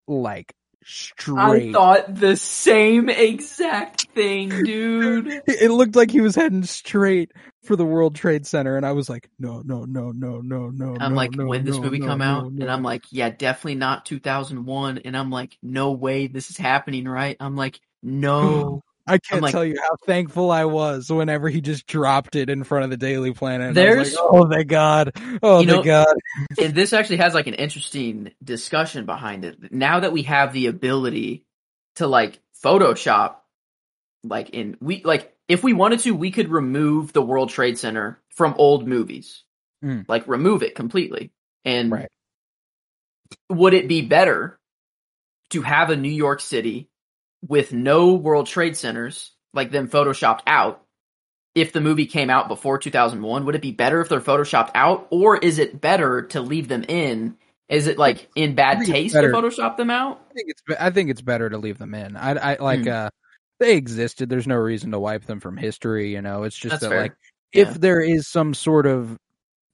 like straight. I thought the same exact thing, dude. [laughs] it looked like he was heading straight for the World Trade Center, and I was like, no, no, no, no, no, no. I'm no, like, no, when this movie no, come no, out? no. And I'm like, yeah, definitely not 2001. And I'm like, no way, this is happening, right? I'm like, no. [laughs] I can't like- tell you how thankful I was whenever he just dropped it in front of the Daily Planet. And I was There's- like, oh, thank God. Oh, thank know- God. and this actually has like an interesting discussion behind it. Now that we have the ability to like Photoshop, like in we like if we wanted to, we could remove the World Trade Center from old movies, Mm. like remove it completely. And Right. would it be better to have a New York City with no World Trade Centers, like them photoshopped out? If the movie came out before 2001, would it be better if they're photoshopped out, or is it better to leave them in? Is it like in bad taste to. Photoshop them out? I think it's, I think it's better to leave them in. I, I like, Hmm. uh, they existed. There's no reason to wipe them from history. You know, it's just That's that fair. like Yeah. if there is some sort of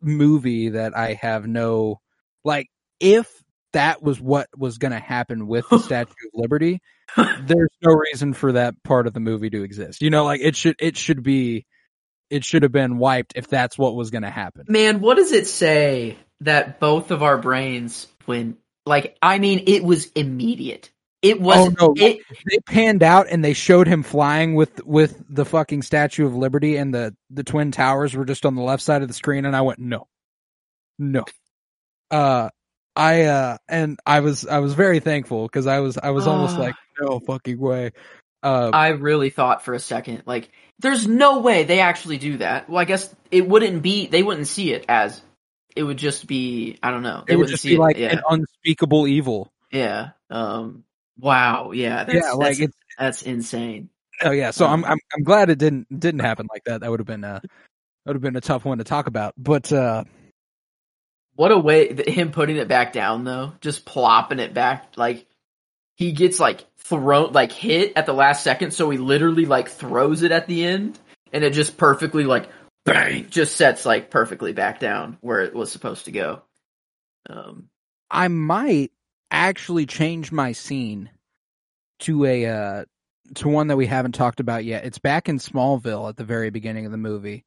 movie that I have no like if that was what was going to happen with the [laughs] Statue of Liberty, there's no reason for that part of the movie to exist. You know, like it should it should be it should have been wiped if that's what was going to happen. Man, what does it say that both of our brains when like I mean it was immediate. It was Oh, no. it They panned out and they showed him flying with with the fucking Statue of Liberty and the the twin towers were just on the left side of the screen and I went no. No. Uh I uh and I was I was very thankful cuz I was I was almost Ah. like no fucking way. Uh I really thought for a second like there's no way they actually do that. Well, I guess it wouldn't be they wouldn't see it as it would just be I don't know. They it would wouldn't just see be it. like yeah. an unspeakable evil. yeah. Um wow, yeah. That's, yeah, like that's, it's that's insane. oh yeah, so I'm Um, I'm I'm glad it didn't didn't happen like that. That would have been uh would have been a tough one to talk about. But uh What a way him putting it back down though, just plopping it back like he gets like thrown like hit at the last second, so he literally like throws it at the end, and it just perfectly like bang just sets like perfectly back down where it was supposed to go. Um, I might actually change my scene to a uh to one that we haven't talked about yet. It's back in Smallville at the very beginning of the movie.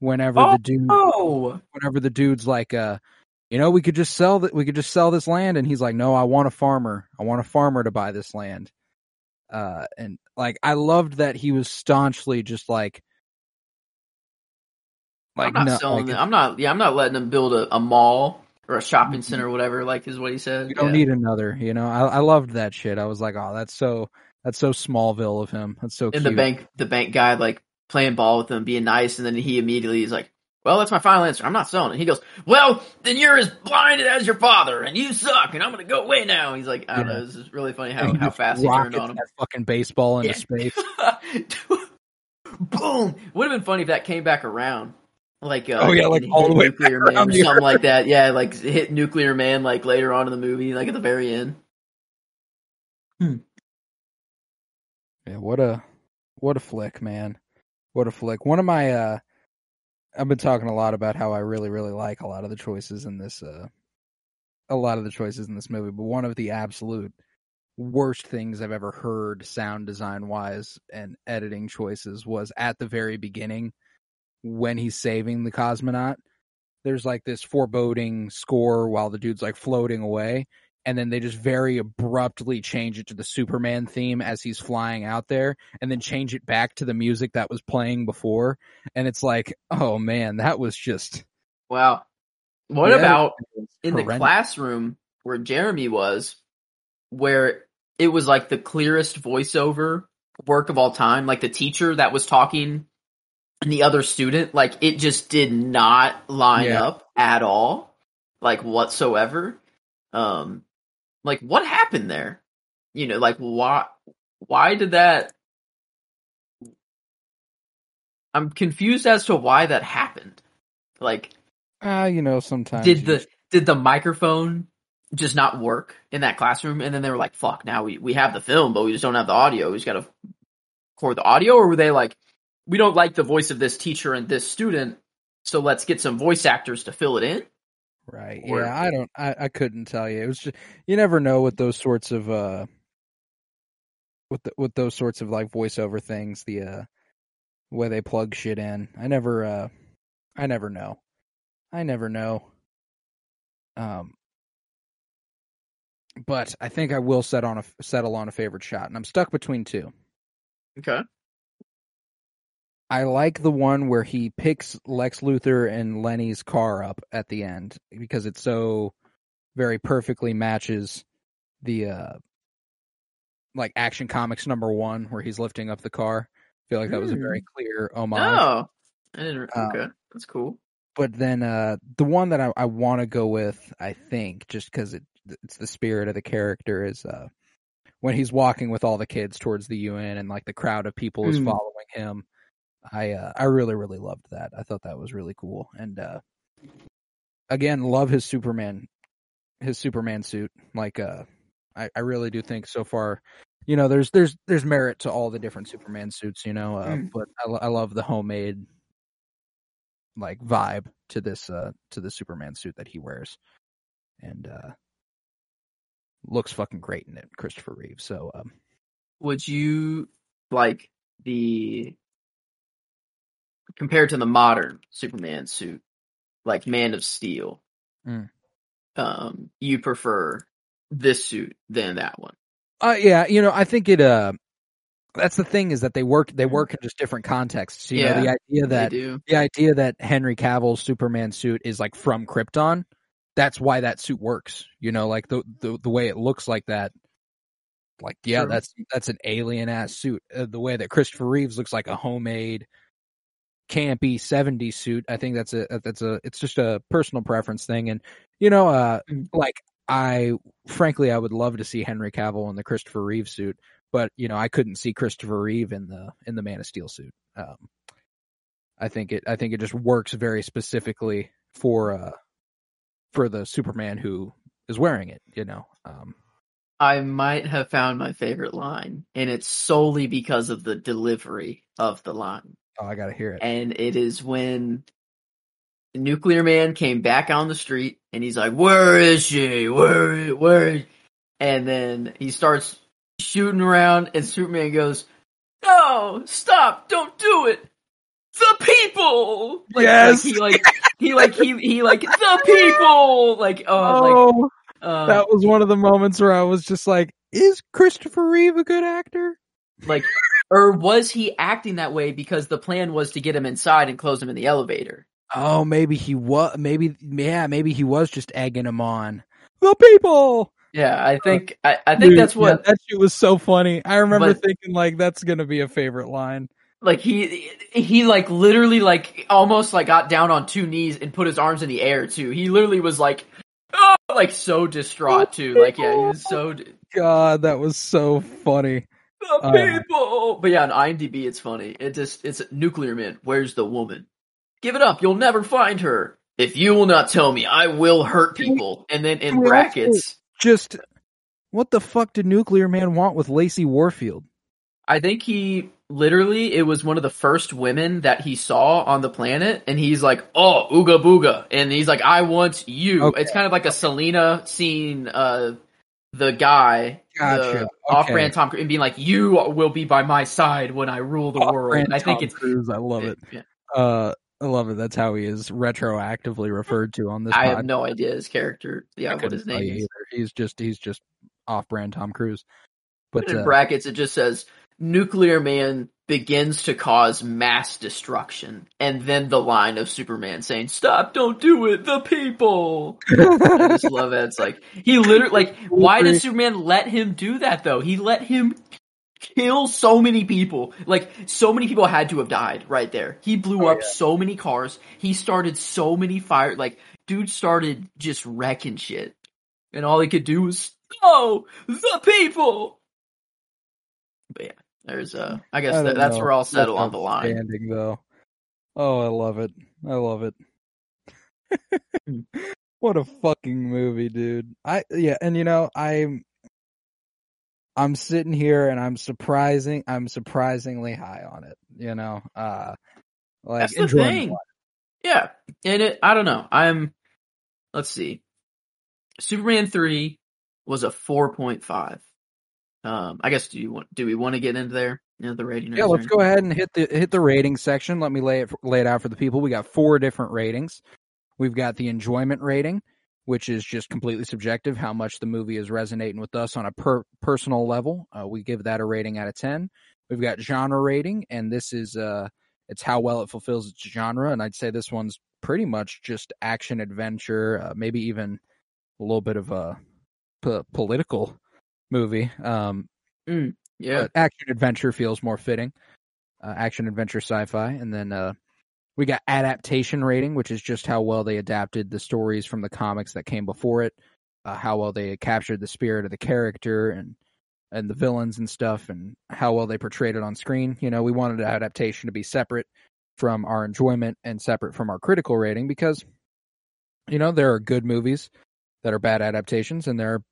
Whenever Oh, the dude oh, whenever the dude's like uh you know, we could just sell that we could just sell this land and he's like, No, I want a farmer. I want a farmer to buy this land. Uh and like I loved that he was staunchly just like like I'm not no, selling like, it. I'm not. Yeah, I'm not letting him build a, a mall or a shopping center or whatever. Like is what he said. You don't Yeah. need another, you know. I I loved that shit. I was like, oh, that's so that's so Smallville of him. That's so and cute. the bank the bank guy like playing ball with him, being nice, and then he immediately is like, "Well, that's my final answer. I'm not selling it." He goes, "Well, then you're as blinded as your father, and you suck, and I'm gonna go away now." He's like, "I don't Yeah. know. This is really funny how, how fast he turned on him." that fucking baseball into Yeah. space. [laughs] Boom! Would have been funny if that came back around. Like, uh, Oh, yeah, like all the way nuclear man or something like that. Yeah, like hit nuclear man like later on in the movie, like at the very end. Hmm. Yeah, what a what a flick, man. What a flick. One of my uh I've been talking a lot about how I really, really like a lot of the choices in this uh a lot of the choices in this movie, but one of the absolute worst things I've ever heard sound design wise and editing choices was at the very beginning when he's saving the cosmonaut. There's like this foreboding score while the dude's like floating away, and then they just very abruptly change it to the Superman theme as he's flying out there, and then change it back to the music that was playing before. And it's like, oh man, that was just Wow. What Yeah, about in the classroom where Jeremy was, where it was like the clearest voiceover work of all time, like the teacher that was talking and the other student, like it just did not line Yeah. up at all, like whatsoever. Um, like what happened there? You know, like why, why did that? I'm confused as to why that happened. Like, ah, you know, sometimes did the just- did the microphone just not work in that classroom and then they were like fuck now we, we have the film but we just don't have the audio we just gotta record the audio or were they like we don't like the voice of this teacher and this student so let's get some voice actors to fill it in Right. Or- yeah, I don't I, I couldn't tell you. It was just you never know with those sorts of uh with the, with those sorts of like voiceover things, the uh where they plug shit in. I never uh I never know. I never know. Um but I think I will set on a settle on a favorite shot and I'm stuck between two. okay I like the one where he picks Lex Luthor and Lenny's car up at the end because it so very perfectly matches the uh like Action Comics number one where he's lifting up the car. I feel like that was a very clear homage. oh I didn't, Um, okay that's cool But then uh the one that I, I want to go with, I think, just because it it's the spirit of the character, is uh when he's walking with all the kids towards the UN and like the crowd of people is Hmm. following him. I uh, I really really loved that. I thought that was really cool. And uh again, love his Superman his Superman suit. Like uh I, I really do think so far you know, there's there's there's merit to all the different Superman suits, you know, uh, Mm. but I, I love the homemade like vibe to this uh to the Superman suit that he wears, and uh looks fucking great in it, Christopher Reeve. So um, Would you like the compared to the modern Superman suit, like Man of Steel? Mm. Um, you prefer this suit than that one? uh yeah, you know, I think it uh that's the thing is that they work they work in just different contexts. You know, Yeah, the idea that the idea that Henry Cavill's Superman suit is like from Krypton, that's why that suit works. You know, like the the, the way it looks like that. Like yeah, True. that's that's an alien ass suit. Uh, the way that Christopher Reeve's looks like a homemade campy 70s suit. I think that's a that's a it's just a personal preference thing and you know uh Mm. like I frankly I would love to see Henry Cavill in the Christopher Reeve suit, but you know I couldn't see Christopher Reeve in the in the Man of Steel suit. Um I think it I think it just works very specifically for uh for the Superman who is wearing it, you know. Um I might have found my favorite line, and it's solely because of the delivery of the line. Oh I got to hear it. And it is when nuclear man came back on the street and he's like, Where is she? Where where is-" and then he starts shooting around and Superman goes, No, stop, don't do it. The people like, Yes! like he like he like he he like the people like oh, Oh, like um, that was one of the moments where I was just like, is Christopher Reeve a good actor? like or was he acting that way because the plan was to get him inside and close him in the elevator? Oh, maybe he was. Maybe yeah, maybe he was just egging him on. The people. Yeah, I uh, think I, I think Dude, that's what yeah, that shit was so funny. I remember But- thinking like that's gonna be a favorite line. like he he like literally like almost like got down on two knees and put his arms in the air too. He literally was like oh, like so distraught too. Like yeah, he was so God, that was so funny. The Uh. people. But yeah, on IMDb it's funny. It just it's nuclear man. Where's the woman? Give it up. You'll never find her. If you will not tell me, I will hurt people. And then in Can we also- brackets, Just what the fuck did Nuclear Man want with Lacy Warfield? I think he literally it was one of the first women that he saw on the planet, and he's like, "Oh, ooga booga," and he's like, "I want you." Okay. It's kind of like a Selena scene. uh the guy, Gotcha. Okay. off-brand Tom Cruise, and being like, "You will be by my side when I rule the world." Off-brand I think Tom it's Cruise. I love it. Yeah. Uh, I love it. That's how he is retroactively referred to on this. I pod. have no idea his character. Yeah, what his name is. He's just he's just off-brand Tom Cruise. But But in uh, brackets, it just says nuclear man begins to cause mass destruction, and then the line of Superman saying, "Stop! Don't do it! The people." I just [laughs] love it. It's like he literally like why did Superman let him do that though? He let him kill so many people. Like so many people had to have died right there. He blew Oh, up yeah. so many cars. He started so many fire like dude started just wrecking shit. And all he could do was oh the people. But yeah, there's a. I guess I that, that's know. where I'll That's settle on the line. though. Oh, I love it. I love it. Mm. [laughs] what a fucking movie, dude. I yeah, and you know, I'm I'm sitting here and I'm surprising I'm surprisingly high on it, you know. Uh like That's the enjoying thing. life. Yeah, and it, I don't know. I'm. Let's see. Superman three was a four point five. Um, I guess do you want? Do we want to get into there? You know, the rating. Yeah, let's go ahead and hit the hit the rating section. Let me lay it lay it out for the people. We got four different ratings. We've got the enjoyment rating, which is just completely subjective, how much the movie is resonating with us on a per personal level. Uh, we give that a rating out of ten. We've got genre rating, and this is uh, it's how well it fulfills its genre. And I'd say this one's pretty much just action adventure, uh, maybe even a little bit of a p- political movie. Um, Yeah, action adventure feels more fitting. Uh, action adventure sci-fi, and then uh, we got adaptation rating, which is just how well they adapted the stories from the comics that came before it, uh, how well they captured the spirit of the character and and the villains and stuff, and how well they portrayed it on screen. You know, we wanted adaptation to be separate from our enjoyment and separate from our critical rating because, you know, there are good movies that are bad adaptations, and there are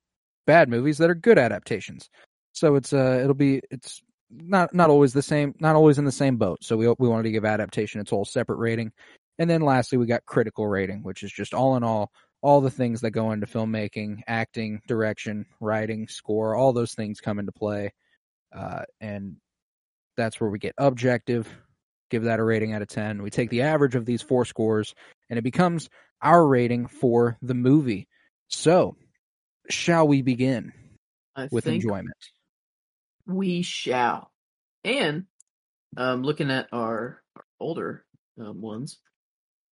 bad movies that are good adaptations. So it's uh it'll be it's not not always the same, not always in the same boat. So we we wanted to give adaptation its whole separate rating. And then lastly, we got critical rating, which is just all in all all the things that go into filmmaking, acting, direction, writing, score, all those things come into play. Uh, and that's where we get objective, give that a rating out of 10. We take the average of these four scores and it becomes our rating for the movie. So, shall we begin I with enjoyment? we shall. And um, looking at our, our older um, ones,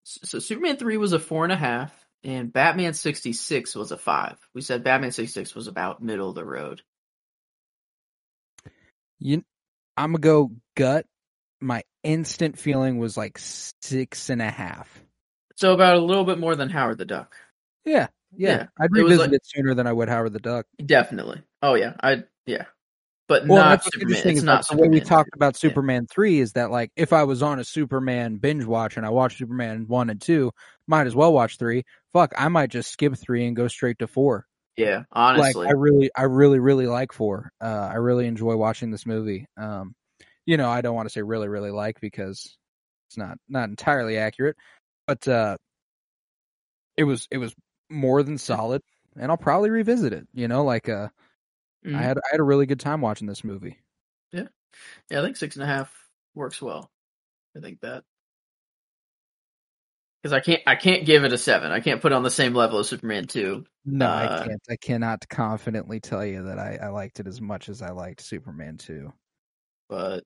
so Superman three was a four and a half, and Batman sixty six was a five. We said Batman sixty six was about middle of the road. You, I'm gonna go gut. My instant feeling was like six and a half. So about a little bit more than Howard the Duck. Yeah, yeah. Yeah, I'd it revisit like- it sooner than I would Howard the Duck. Definitely. Oh yeah, I yeah, but Well, not Superman. It's not like, the way we talked 3. about Yeah. Superman three is that like if I was on a Superman binge watch and I watched Superman one and two, might as well watch three. Fuck, I might just skip three and go straight to four. Yeah, honestly. Like I really, I really, really like four. Uh, I really enjoy watching this movie. Um, you know, I don't want to say really, really like because it's not not entirely accurate, but uh, it was it was more than solid, and I'll probably revisit it. You know, like uh, Mhm. I had I had a really good time watching this movie. Yeah, yeah, I think six and a half works well. I think that because I can't I can't give it a seven. I can't put it on the same level as Superman two. No, Uh, I can't. I cannot confidently tell you that I, I liked it as much as I liked Superman 2. But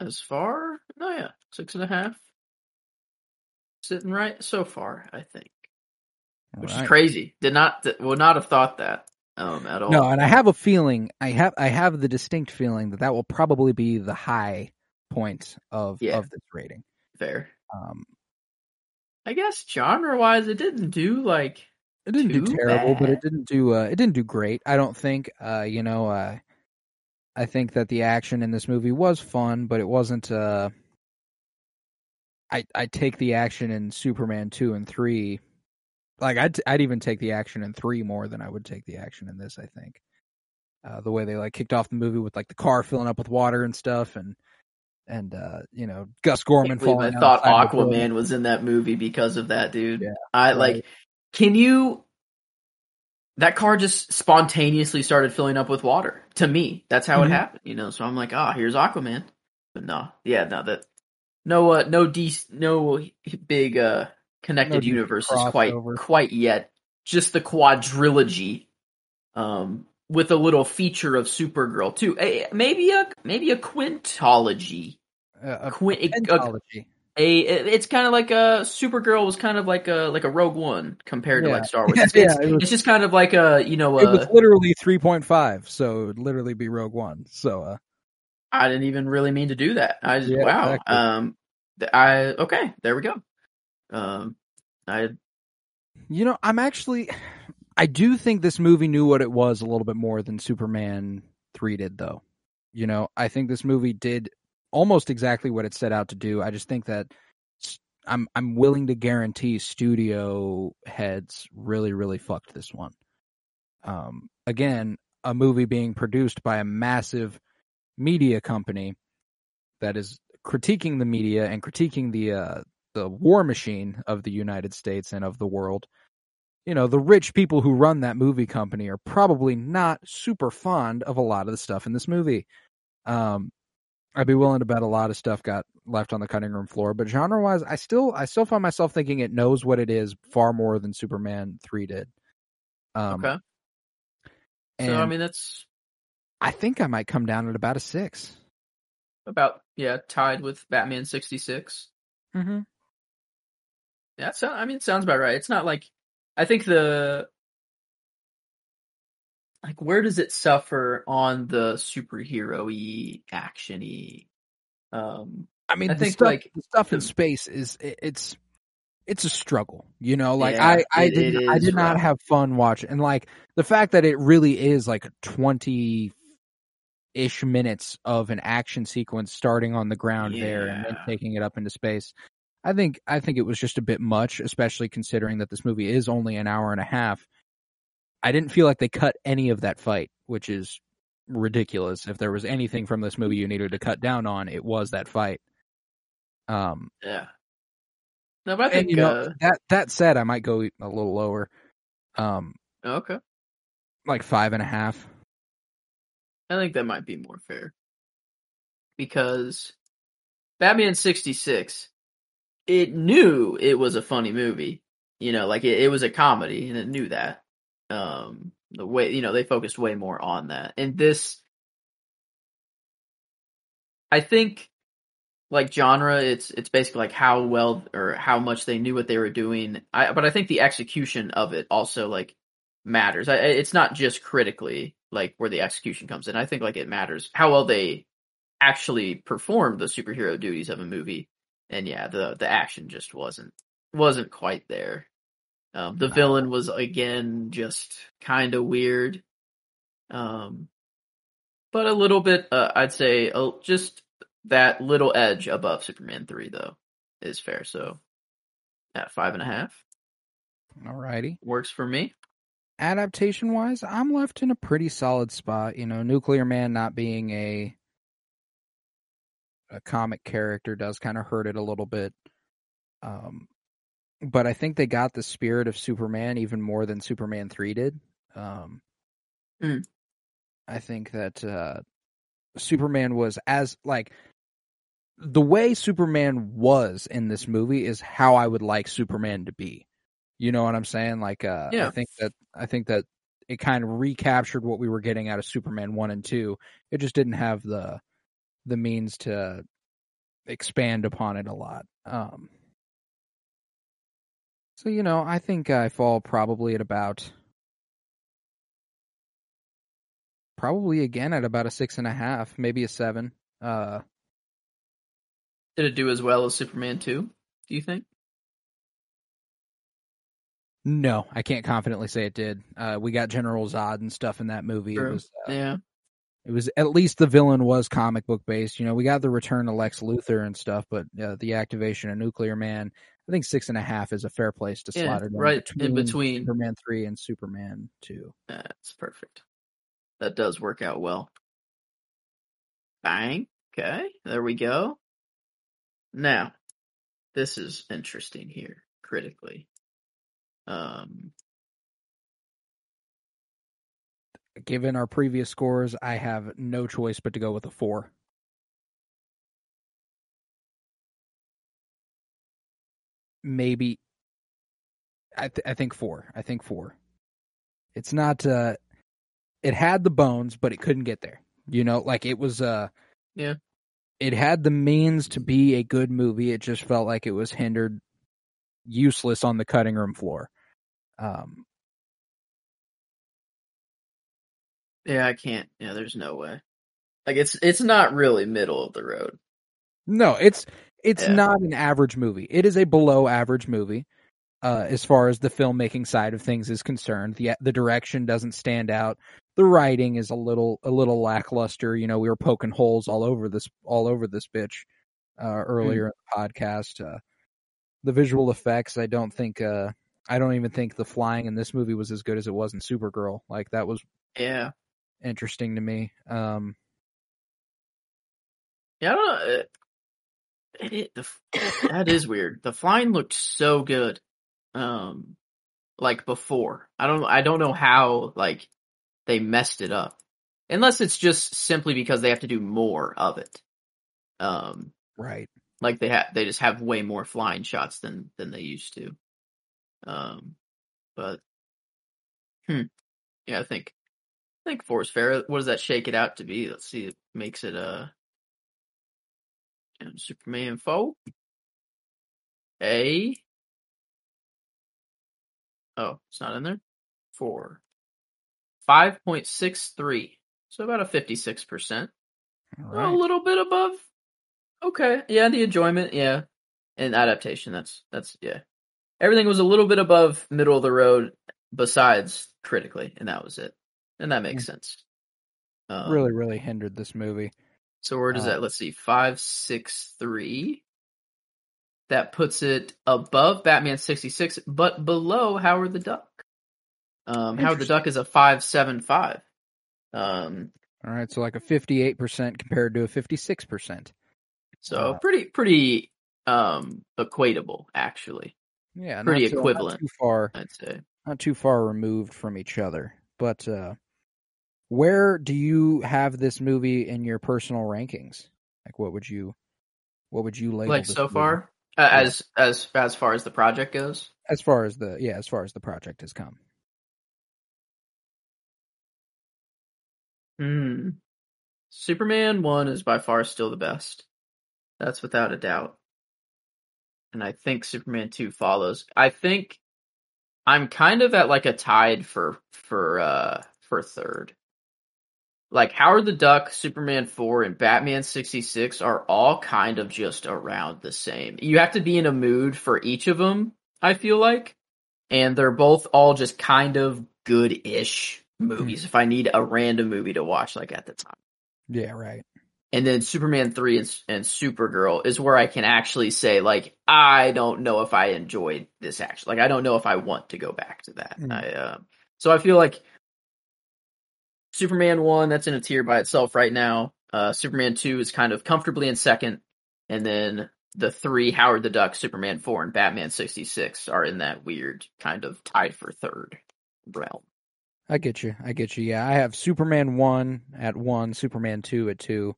as far, no, yeah, six and a half, sitting right so far. I think, which is crazy. Did not would not have thought that um at all. No, and I have a feeling, I have I have the distinct feeling that that will probably be the high point of Yeah. of this rating. fair. Um, I guess genre wise, it didn't do like it didn't do terrible, but it didn't do uh, it didn't do great. I don't think. Uh, you know, uh, I think that the action in this movie was fun, but it wasn't. Uh, I I take the action in Superman two and three. Like I'd I'd even take the action in three more than I would take the action in this. I think. Uh, the way they like kicked off the movie with like the car filling up with water and stuff, and and uh, you know Gus Gorman falling. I thought outside the building. Aquaman was in that movie because of that, dude. Yeah, I right. like. Can you? That car just spontaneously started filling up with water. To me, that's how Mhm. it happened. You know, so I'm like, ah, here's Aquaman. But no, yeah, no, that no, uh, no, de- no big uh connected No universes quite quite yet. Just the quadrilogy, um, with a little feature of Supergirl too. A, maybe a maybe a quintology. Uh, a Quin- a- a it's kind of like a Supergirl was kind of like a like a Rogue One compared to like Star [laughs] Wars. Yeah, It's, it's, it was- it's just kind of like a you know it was uh, literally 3.5 so it would literally be rogue one so uh I didn't even really mean to do that. I just Yeah, wow. exactly. Um, I okay, there we go. Um, I you know i'm actually i do think this movie knew what it was a little bit more than superman 3 did though. You know i think this movie did almost exactly what it set out to do. I just think that i'm i'm willing to guarantee studio heads really really fucked this one. Um again a movie being produced by a massive media company that is critiquing the media and critiquing the uh, the war machine of the United States and of the world. You know, the rich people who run that movie company are probably not super fond of a lot of the stuff in this movie. Um, I'd be willing to bet a lot of stuff got left on the cutting room floor, but genre wise, I still I still find myself thinking it knows what it is far more than Superman three did. Um, okay. So I mean that's I think I might come down at about a 6 about yeah tied with Batman sixty six. Mm-hmm. Yeah, so I mean, it sounds about right. It's not like I think the like where does it suffer on the superhero-y, action-y? Um, I mean, I the think, stuff, like, the stuff in space is it, it's it's a struggle, you know. Like Yeah, I I it- did it I did not have fun watching, and like the fact that it really is like twenty ish minutes of an action sequence starting on the ground there and then taking it up into space. I think I think it was just a bit much, especially considering that this movie is only an hour and a half. I didn't feel like they cut any of that fight, which is ridiculous. If there was anything from this movie you needed to cut down on, it was that fight. Um, Yeah. No, but I think and you know uh, that that said, I might go a little lower, um, okay. like five and a half. I think that might be more fair. Because Batman 66, it knew it was a funny movie. You know, like it, it was a comedy and it knew that. Um, the way, you know, they focused way more on that. And this, I think, like genre, it's, it's basically like how well or how much they knew what they were doing. I, but I think the execution of it also like matters. I, it's not just critically like where the execution comes in. I think like it matters how well they actually performed the superhero duties of a movie. And yeah, the the action just wasn't wasn't quite there. Um, the No. villain was again just kind of weird. Um, but a little bit, uh, I'd say, uh, just that little edge above Superman three though is fair. So at five and a half Alrighty. works for me. Adaptation wise, I'm left in a pretty solid spot. You know, Nuclear Man not being a a comic character does kind of hurt it a little bit. Um, but I think they got the spirit of Superman even more than Superman three did. Um, Mm. I think that uh, Superman was as like the way Superman was in this movie is how I would like Superman to be. You know what I'm saying? Like, uh, I think that I think that it kind of recaptured what we were getting out of Superman one and two. It just didn't have the the means to expand upon it a lot. Um, so you know, I think I fall probably at about probably again at about a six and a half, maybe a seven. Uh, Did it do as well as Superman two? Do you think? no, I can't confidently say it did. Uh, we got General Zod and stuff in that movie. It was uh, Yeah. It was at least the villain was comic book based. You know, we got the return of Lex Luthor and stuff, but uh, the activation of Nuclear Man, I think six and a half is a fair place to Yeah, slot it in right in between. Superman three and Superman two. That's perfect. That does work out well. Bang. Okay, there we go. Now, this is interesting here, critically. Um, Given our previous scores, I have no choice but to go with a four. Maybe. I th- I think four. I think four. It's not. uh It had the bones, but it couldn't get there. You know, like it was. uh Yeah. It had the means to be a good movie. It just felt like it was hindered, useless on the cutting room floor. Um, yeah, I can't. Yeah, there's no way. Like it's it's not really middle of the road. No, it's it's Yeah. not an average movie. It is a below average movie, uh, as far as the filmmaking side of things is concerned. the The direction doesn't stand out. The writing is a little a little lackluster. You know, we were poking holes all over this all over this bitch uh, earlier in the podcast. Uh, the visual effects, I don't think. Uh, I don't even think the flying in this movie was as good as it was in Supergirl. Like that was Yeah, interesting to me. Um, yeah. I don't know. It, it, it- the, that is weird. The flying looked so good. Um, like before. I don't. I don't know how like they messed it up. Unless it's just simply because they have to do more of it. Um, right. like they have they just have way more flying shots than than they used to. Um, but hmm, yeah, I think I think four is fair. What does that shake it out to be? Let's see. It makes it uh, um, Superman four. A. Oh, it's not in there. Four. Five point six three. So about a fifty six percent. A little bit above. Okay. Yeah, the enjoyment, yeah. And adaptation, that's that's yeah. Everything was a little bit above middle of the road besides critically, and that was it. And that makes sense. Um, really, really hindered this movie. So where does uh, that let's see, five six three. That puts it above Batman sixty six, but below Howard the Duck. Um Howard the Duck is a five seven five. Um All right, so like a 58% compared to a 56%. So Uh, pretty pretty um equatable actually. Yeah, not Pretty equivalent. too far, I'd say. not too far removed from each other. But uh where do you have this movie in your personal rankings? Like what would you what would you label Like so movie? far, uh, as as as far as the project goes. as far as the yeah, as far as the project has come. Hmm. Superman one is by far still the best. That's without a doubt. And I think Superman two follows. I think I'm kind of at like a tied for for uh for third. Like Howard the Duck, Superman 4, and Batman 66 are all kind of just around the same. You have to be in a mood for each of them, I feel like. And they're both all just kind of good-ish movies if I need a random movie to watch like at the time. Yeah, right. And then Superman 3 and, and Supergirl is where I can actually say like I don't know if I enjoyed this actually. Like I don't know if I want to go back to that. Mm. I uh, so I feel like Superman 1 that's in a tier by itself right now. Uh Superman 2 is kind of comfortably in second and then the 3 Howard the Duck, Superman 4 and Batman 66 are in that weird kind of tied for third realm. I get you. I get you. Yeah, I have Superman 1 at 1, Superman 2 at 2.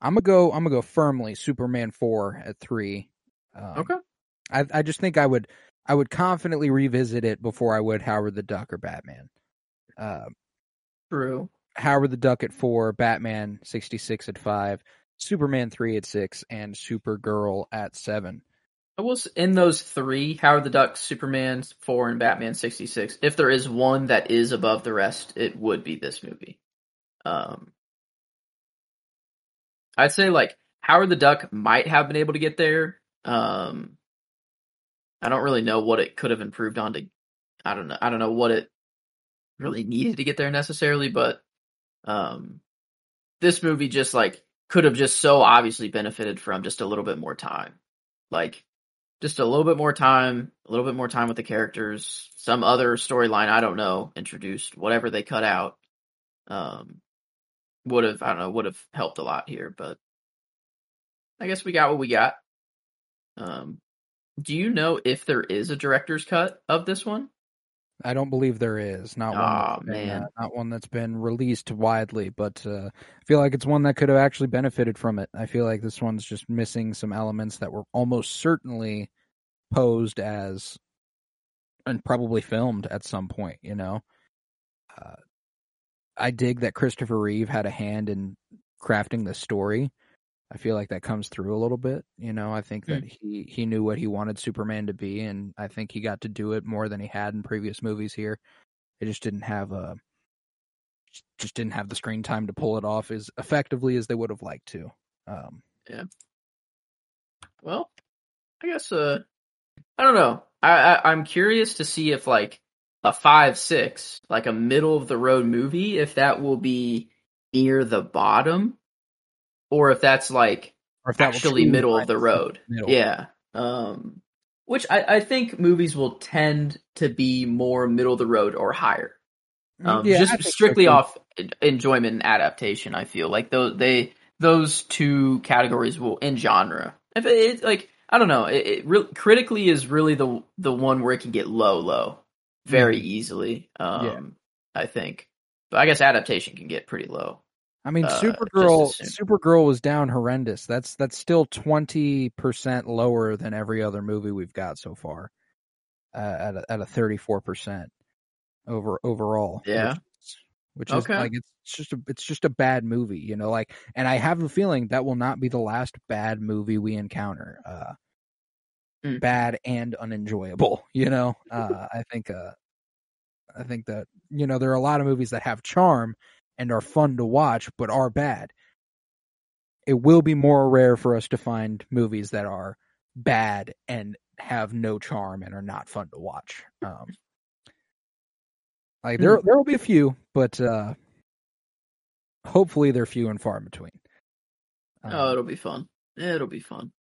I'm going to go I'm going to go firmly Superman 4 at 3. Um, Okay. I I just think I would I would confidently revisit it before I would Howard the Duck or Batman. Uh, True. Howard the Duck at 4, Batman 66 at 5, Superman 3 at 6 and Supergirl at 7. I will in those three, Howard the Duck, Superman four, and Batman sixty six. If there is one that is above the rest, it would be this movie. Um, I'd say like Howard the Duck might have been able to get there. Um, I don't really know what it could have improved on to. I don't know. I don't know what it really needed to get there necessarily, but um, this movie just like could have just so obviously benefited from just a little bit more time, like just a little bit more time, a little bit more time with the characters, some other storyline I don't know introduced, whatever they cut out, um, would have I don't know would have helped a lot here, but I guess we got what we got. Um, do you know if there is a director's cut of this one? I don't believe there is. Not one. Aw, that's been, man. uh, not one that's been released widely, but uh, I feel like it's one that could have actually benefited from it. I feel like this one's just missing some elements that were almost certainly posed as and probably filmed at some point. You know, uh, I dig that Christopher Reeve had a hand in crafting the story. I feel like that comes through a little bit. You know, I think that he he knew what he wanted Superman to be, and I think he got to do it more than he had in previous movies. Here, it just didn't have a just didn't have the screen time to pull it off as effectively as they would have liked to. Um, Well, I guess uh I don't know. I, I I'm curious to see if like a five six, like a middle of the road movie, if that will be near the bottom, or if that's like or if that actually truly middle of the road. middle. Yeah. Um which I, I think movies will tend to be more middle of the road or higher. Um, Mm, Yeah, just think so, strictly off enjoyment and adaptation. I feel like those they those two categories will in genre. If it, it's like I don't know, it, it re- critically is really the the one where it can get low, low very easily. Um, Yeah. I think, but I guess adaptation can get pretty low. I mean, uh, Supergirl. Supergirl was down horrendous. That's that's still twenty percent lower than every other movie we've got so far. Uh, at a, at a thirty four percent over overall. Yeah. which is, which is like it's just a it's just a bad movie, you know. Like, and I have a feeling that will not be the last bad movie we encounter. Uh, Hmm. bad and unenjoyable. [laughs] You know, uh, I think uh, I think that you know there are a lot of movies that have charm and are fun to watch, but are bad. It will be more rare for us to find movies that are bad and have no charm and are not fun to watch. Um, like there, there will be a few, but uh, hopefully they're few and far in between. Um, oh, it'll be fun. It'll be fun.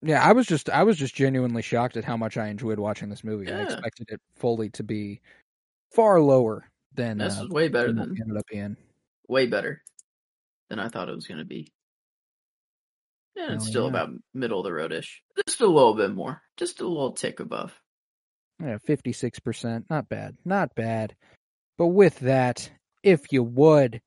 yeah, I was just, I was just genuinely shocked at how much I enjoyed watching this movie. I expected it fully to be far lower than This uh, is way better than ended up being. Way better. than I thought it was going to be. And it's still yeah. about middle of the roadish. Just a little bit more. Just a little tick above. Yeah, 56%. Not bad. Not bad. But with that, if you would,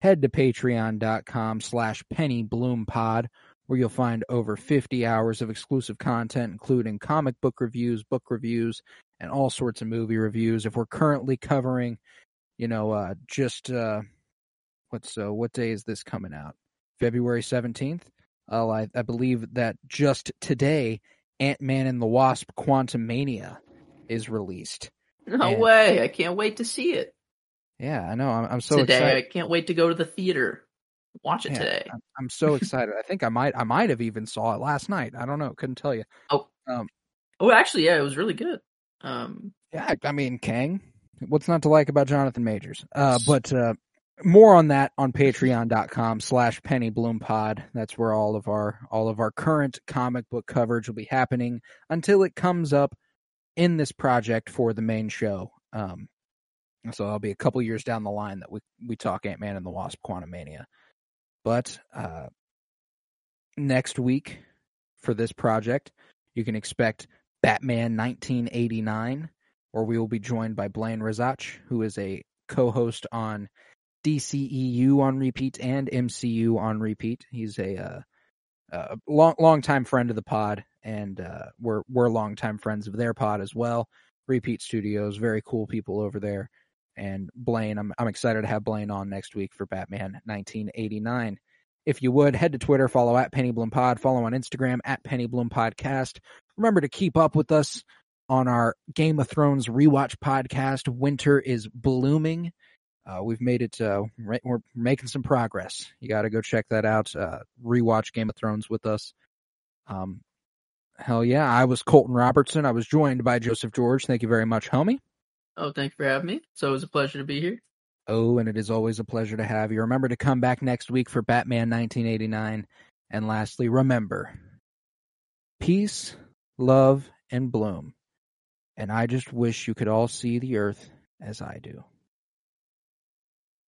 head to patreon.com slash pennybloom pod, where you'll find over 50 hours of exclusive content, including comic book reviews, book reviews, and all sorts of movie reviews. If we're currently covering, you know, uh, just, uh, what's, uh, what day is this coming out? February 17th? Uh, I, I believe that just today, Ant-Man and the Wasp Quantum Mania is released. No And- way. I can't wait to see it Yeah, I know. I'm, I'm so today. excited. I can't wait to go to the theater. Watch it Yeah, today. I'm, I'm so excited. I think I might I might have even saw it last night. I don't know. Couldn't tell you. Oh, oh, actually, yeah, it was really good. Um, Yeah, I- I mean, Kang. What's not to like about Jonathan Majors? Uh, but uh, more on that on patreon.com slash pennybloom That's where all of our all of our current comic book coverage will be happening until it comes up in this project for the main show. Um, so i'll be a couple years down the line that we we talk Ant Man and the Wasp quantum mania But uh, next week for this project, you can expect Batman 1989, where we will be joined by Blaine Rizach, who is a co-host on DCEU on repeat and MCU on repeat. He's a uh, uh, long long time friend of the pod, and uh, we're we're longtime friends of their pod as well. Repeat Studios, very cool people over there. And Blaine, I'm I'm excited to have Blaine on next week for Batman 1989. If you would head to Twitter, follow at Penny Bloom Pod, follow on Instagram at Penny Bloom Podcast. Remember to keep up with us on our Game of Thrones rewatch podcast. Winter is blooming. Uh, we've made it. Uh, we're making some progress. You got to go check that out. Uh, rewatch Game of Thrones with us. Um, hell yeah! I was Colton Robertson. I was joined by Joseph George. Thank you very much, homie. oh, thank you for having me. So it was a pleasure to be here. Oh, and it is always a pleasure to have you. Remember to come back next week for Batman 1989. And lastly, remember peace, love, and bloom. And I just wish you could all see the earth as I do.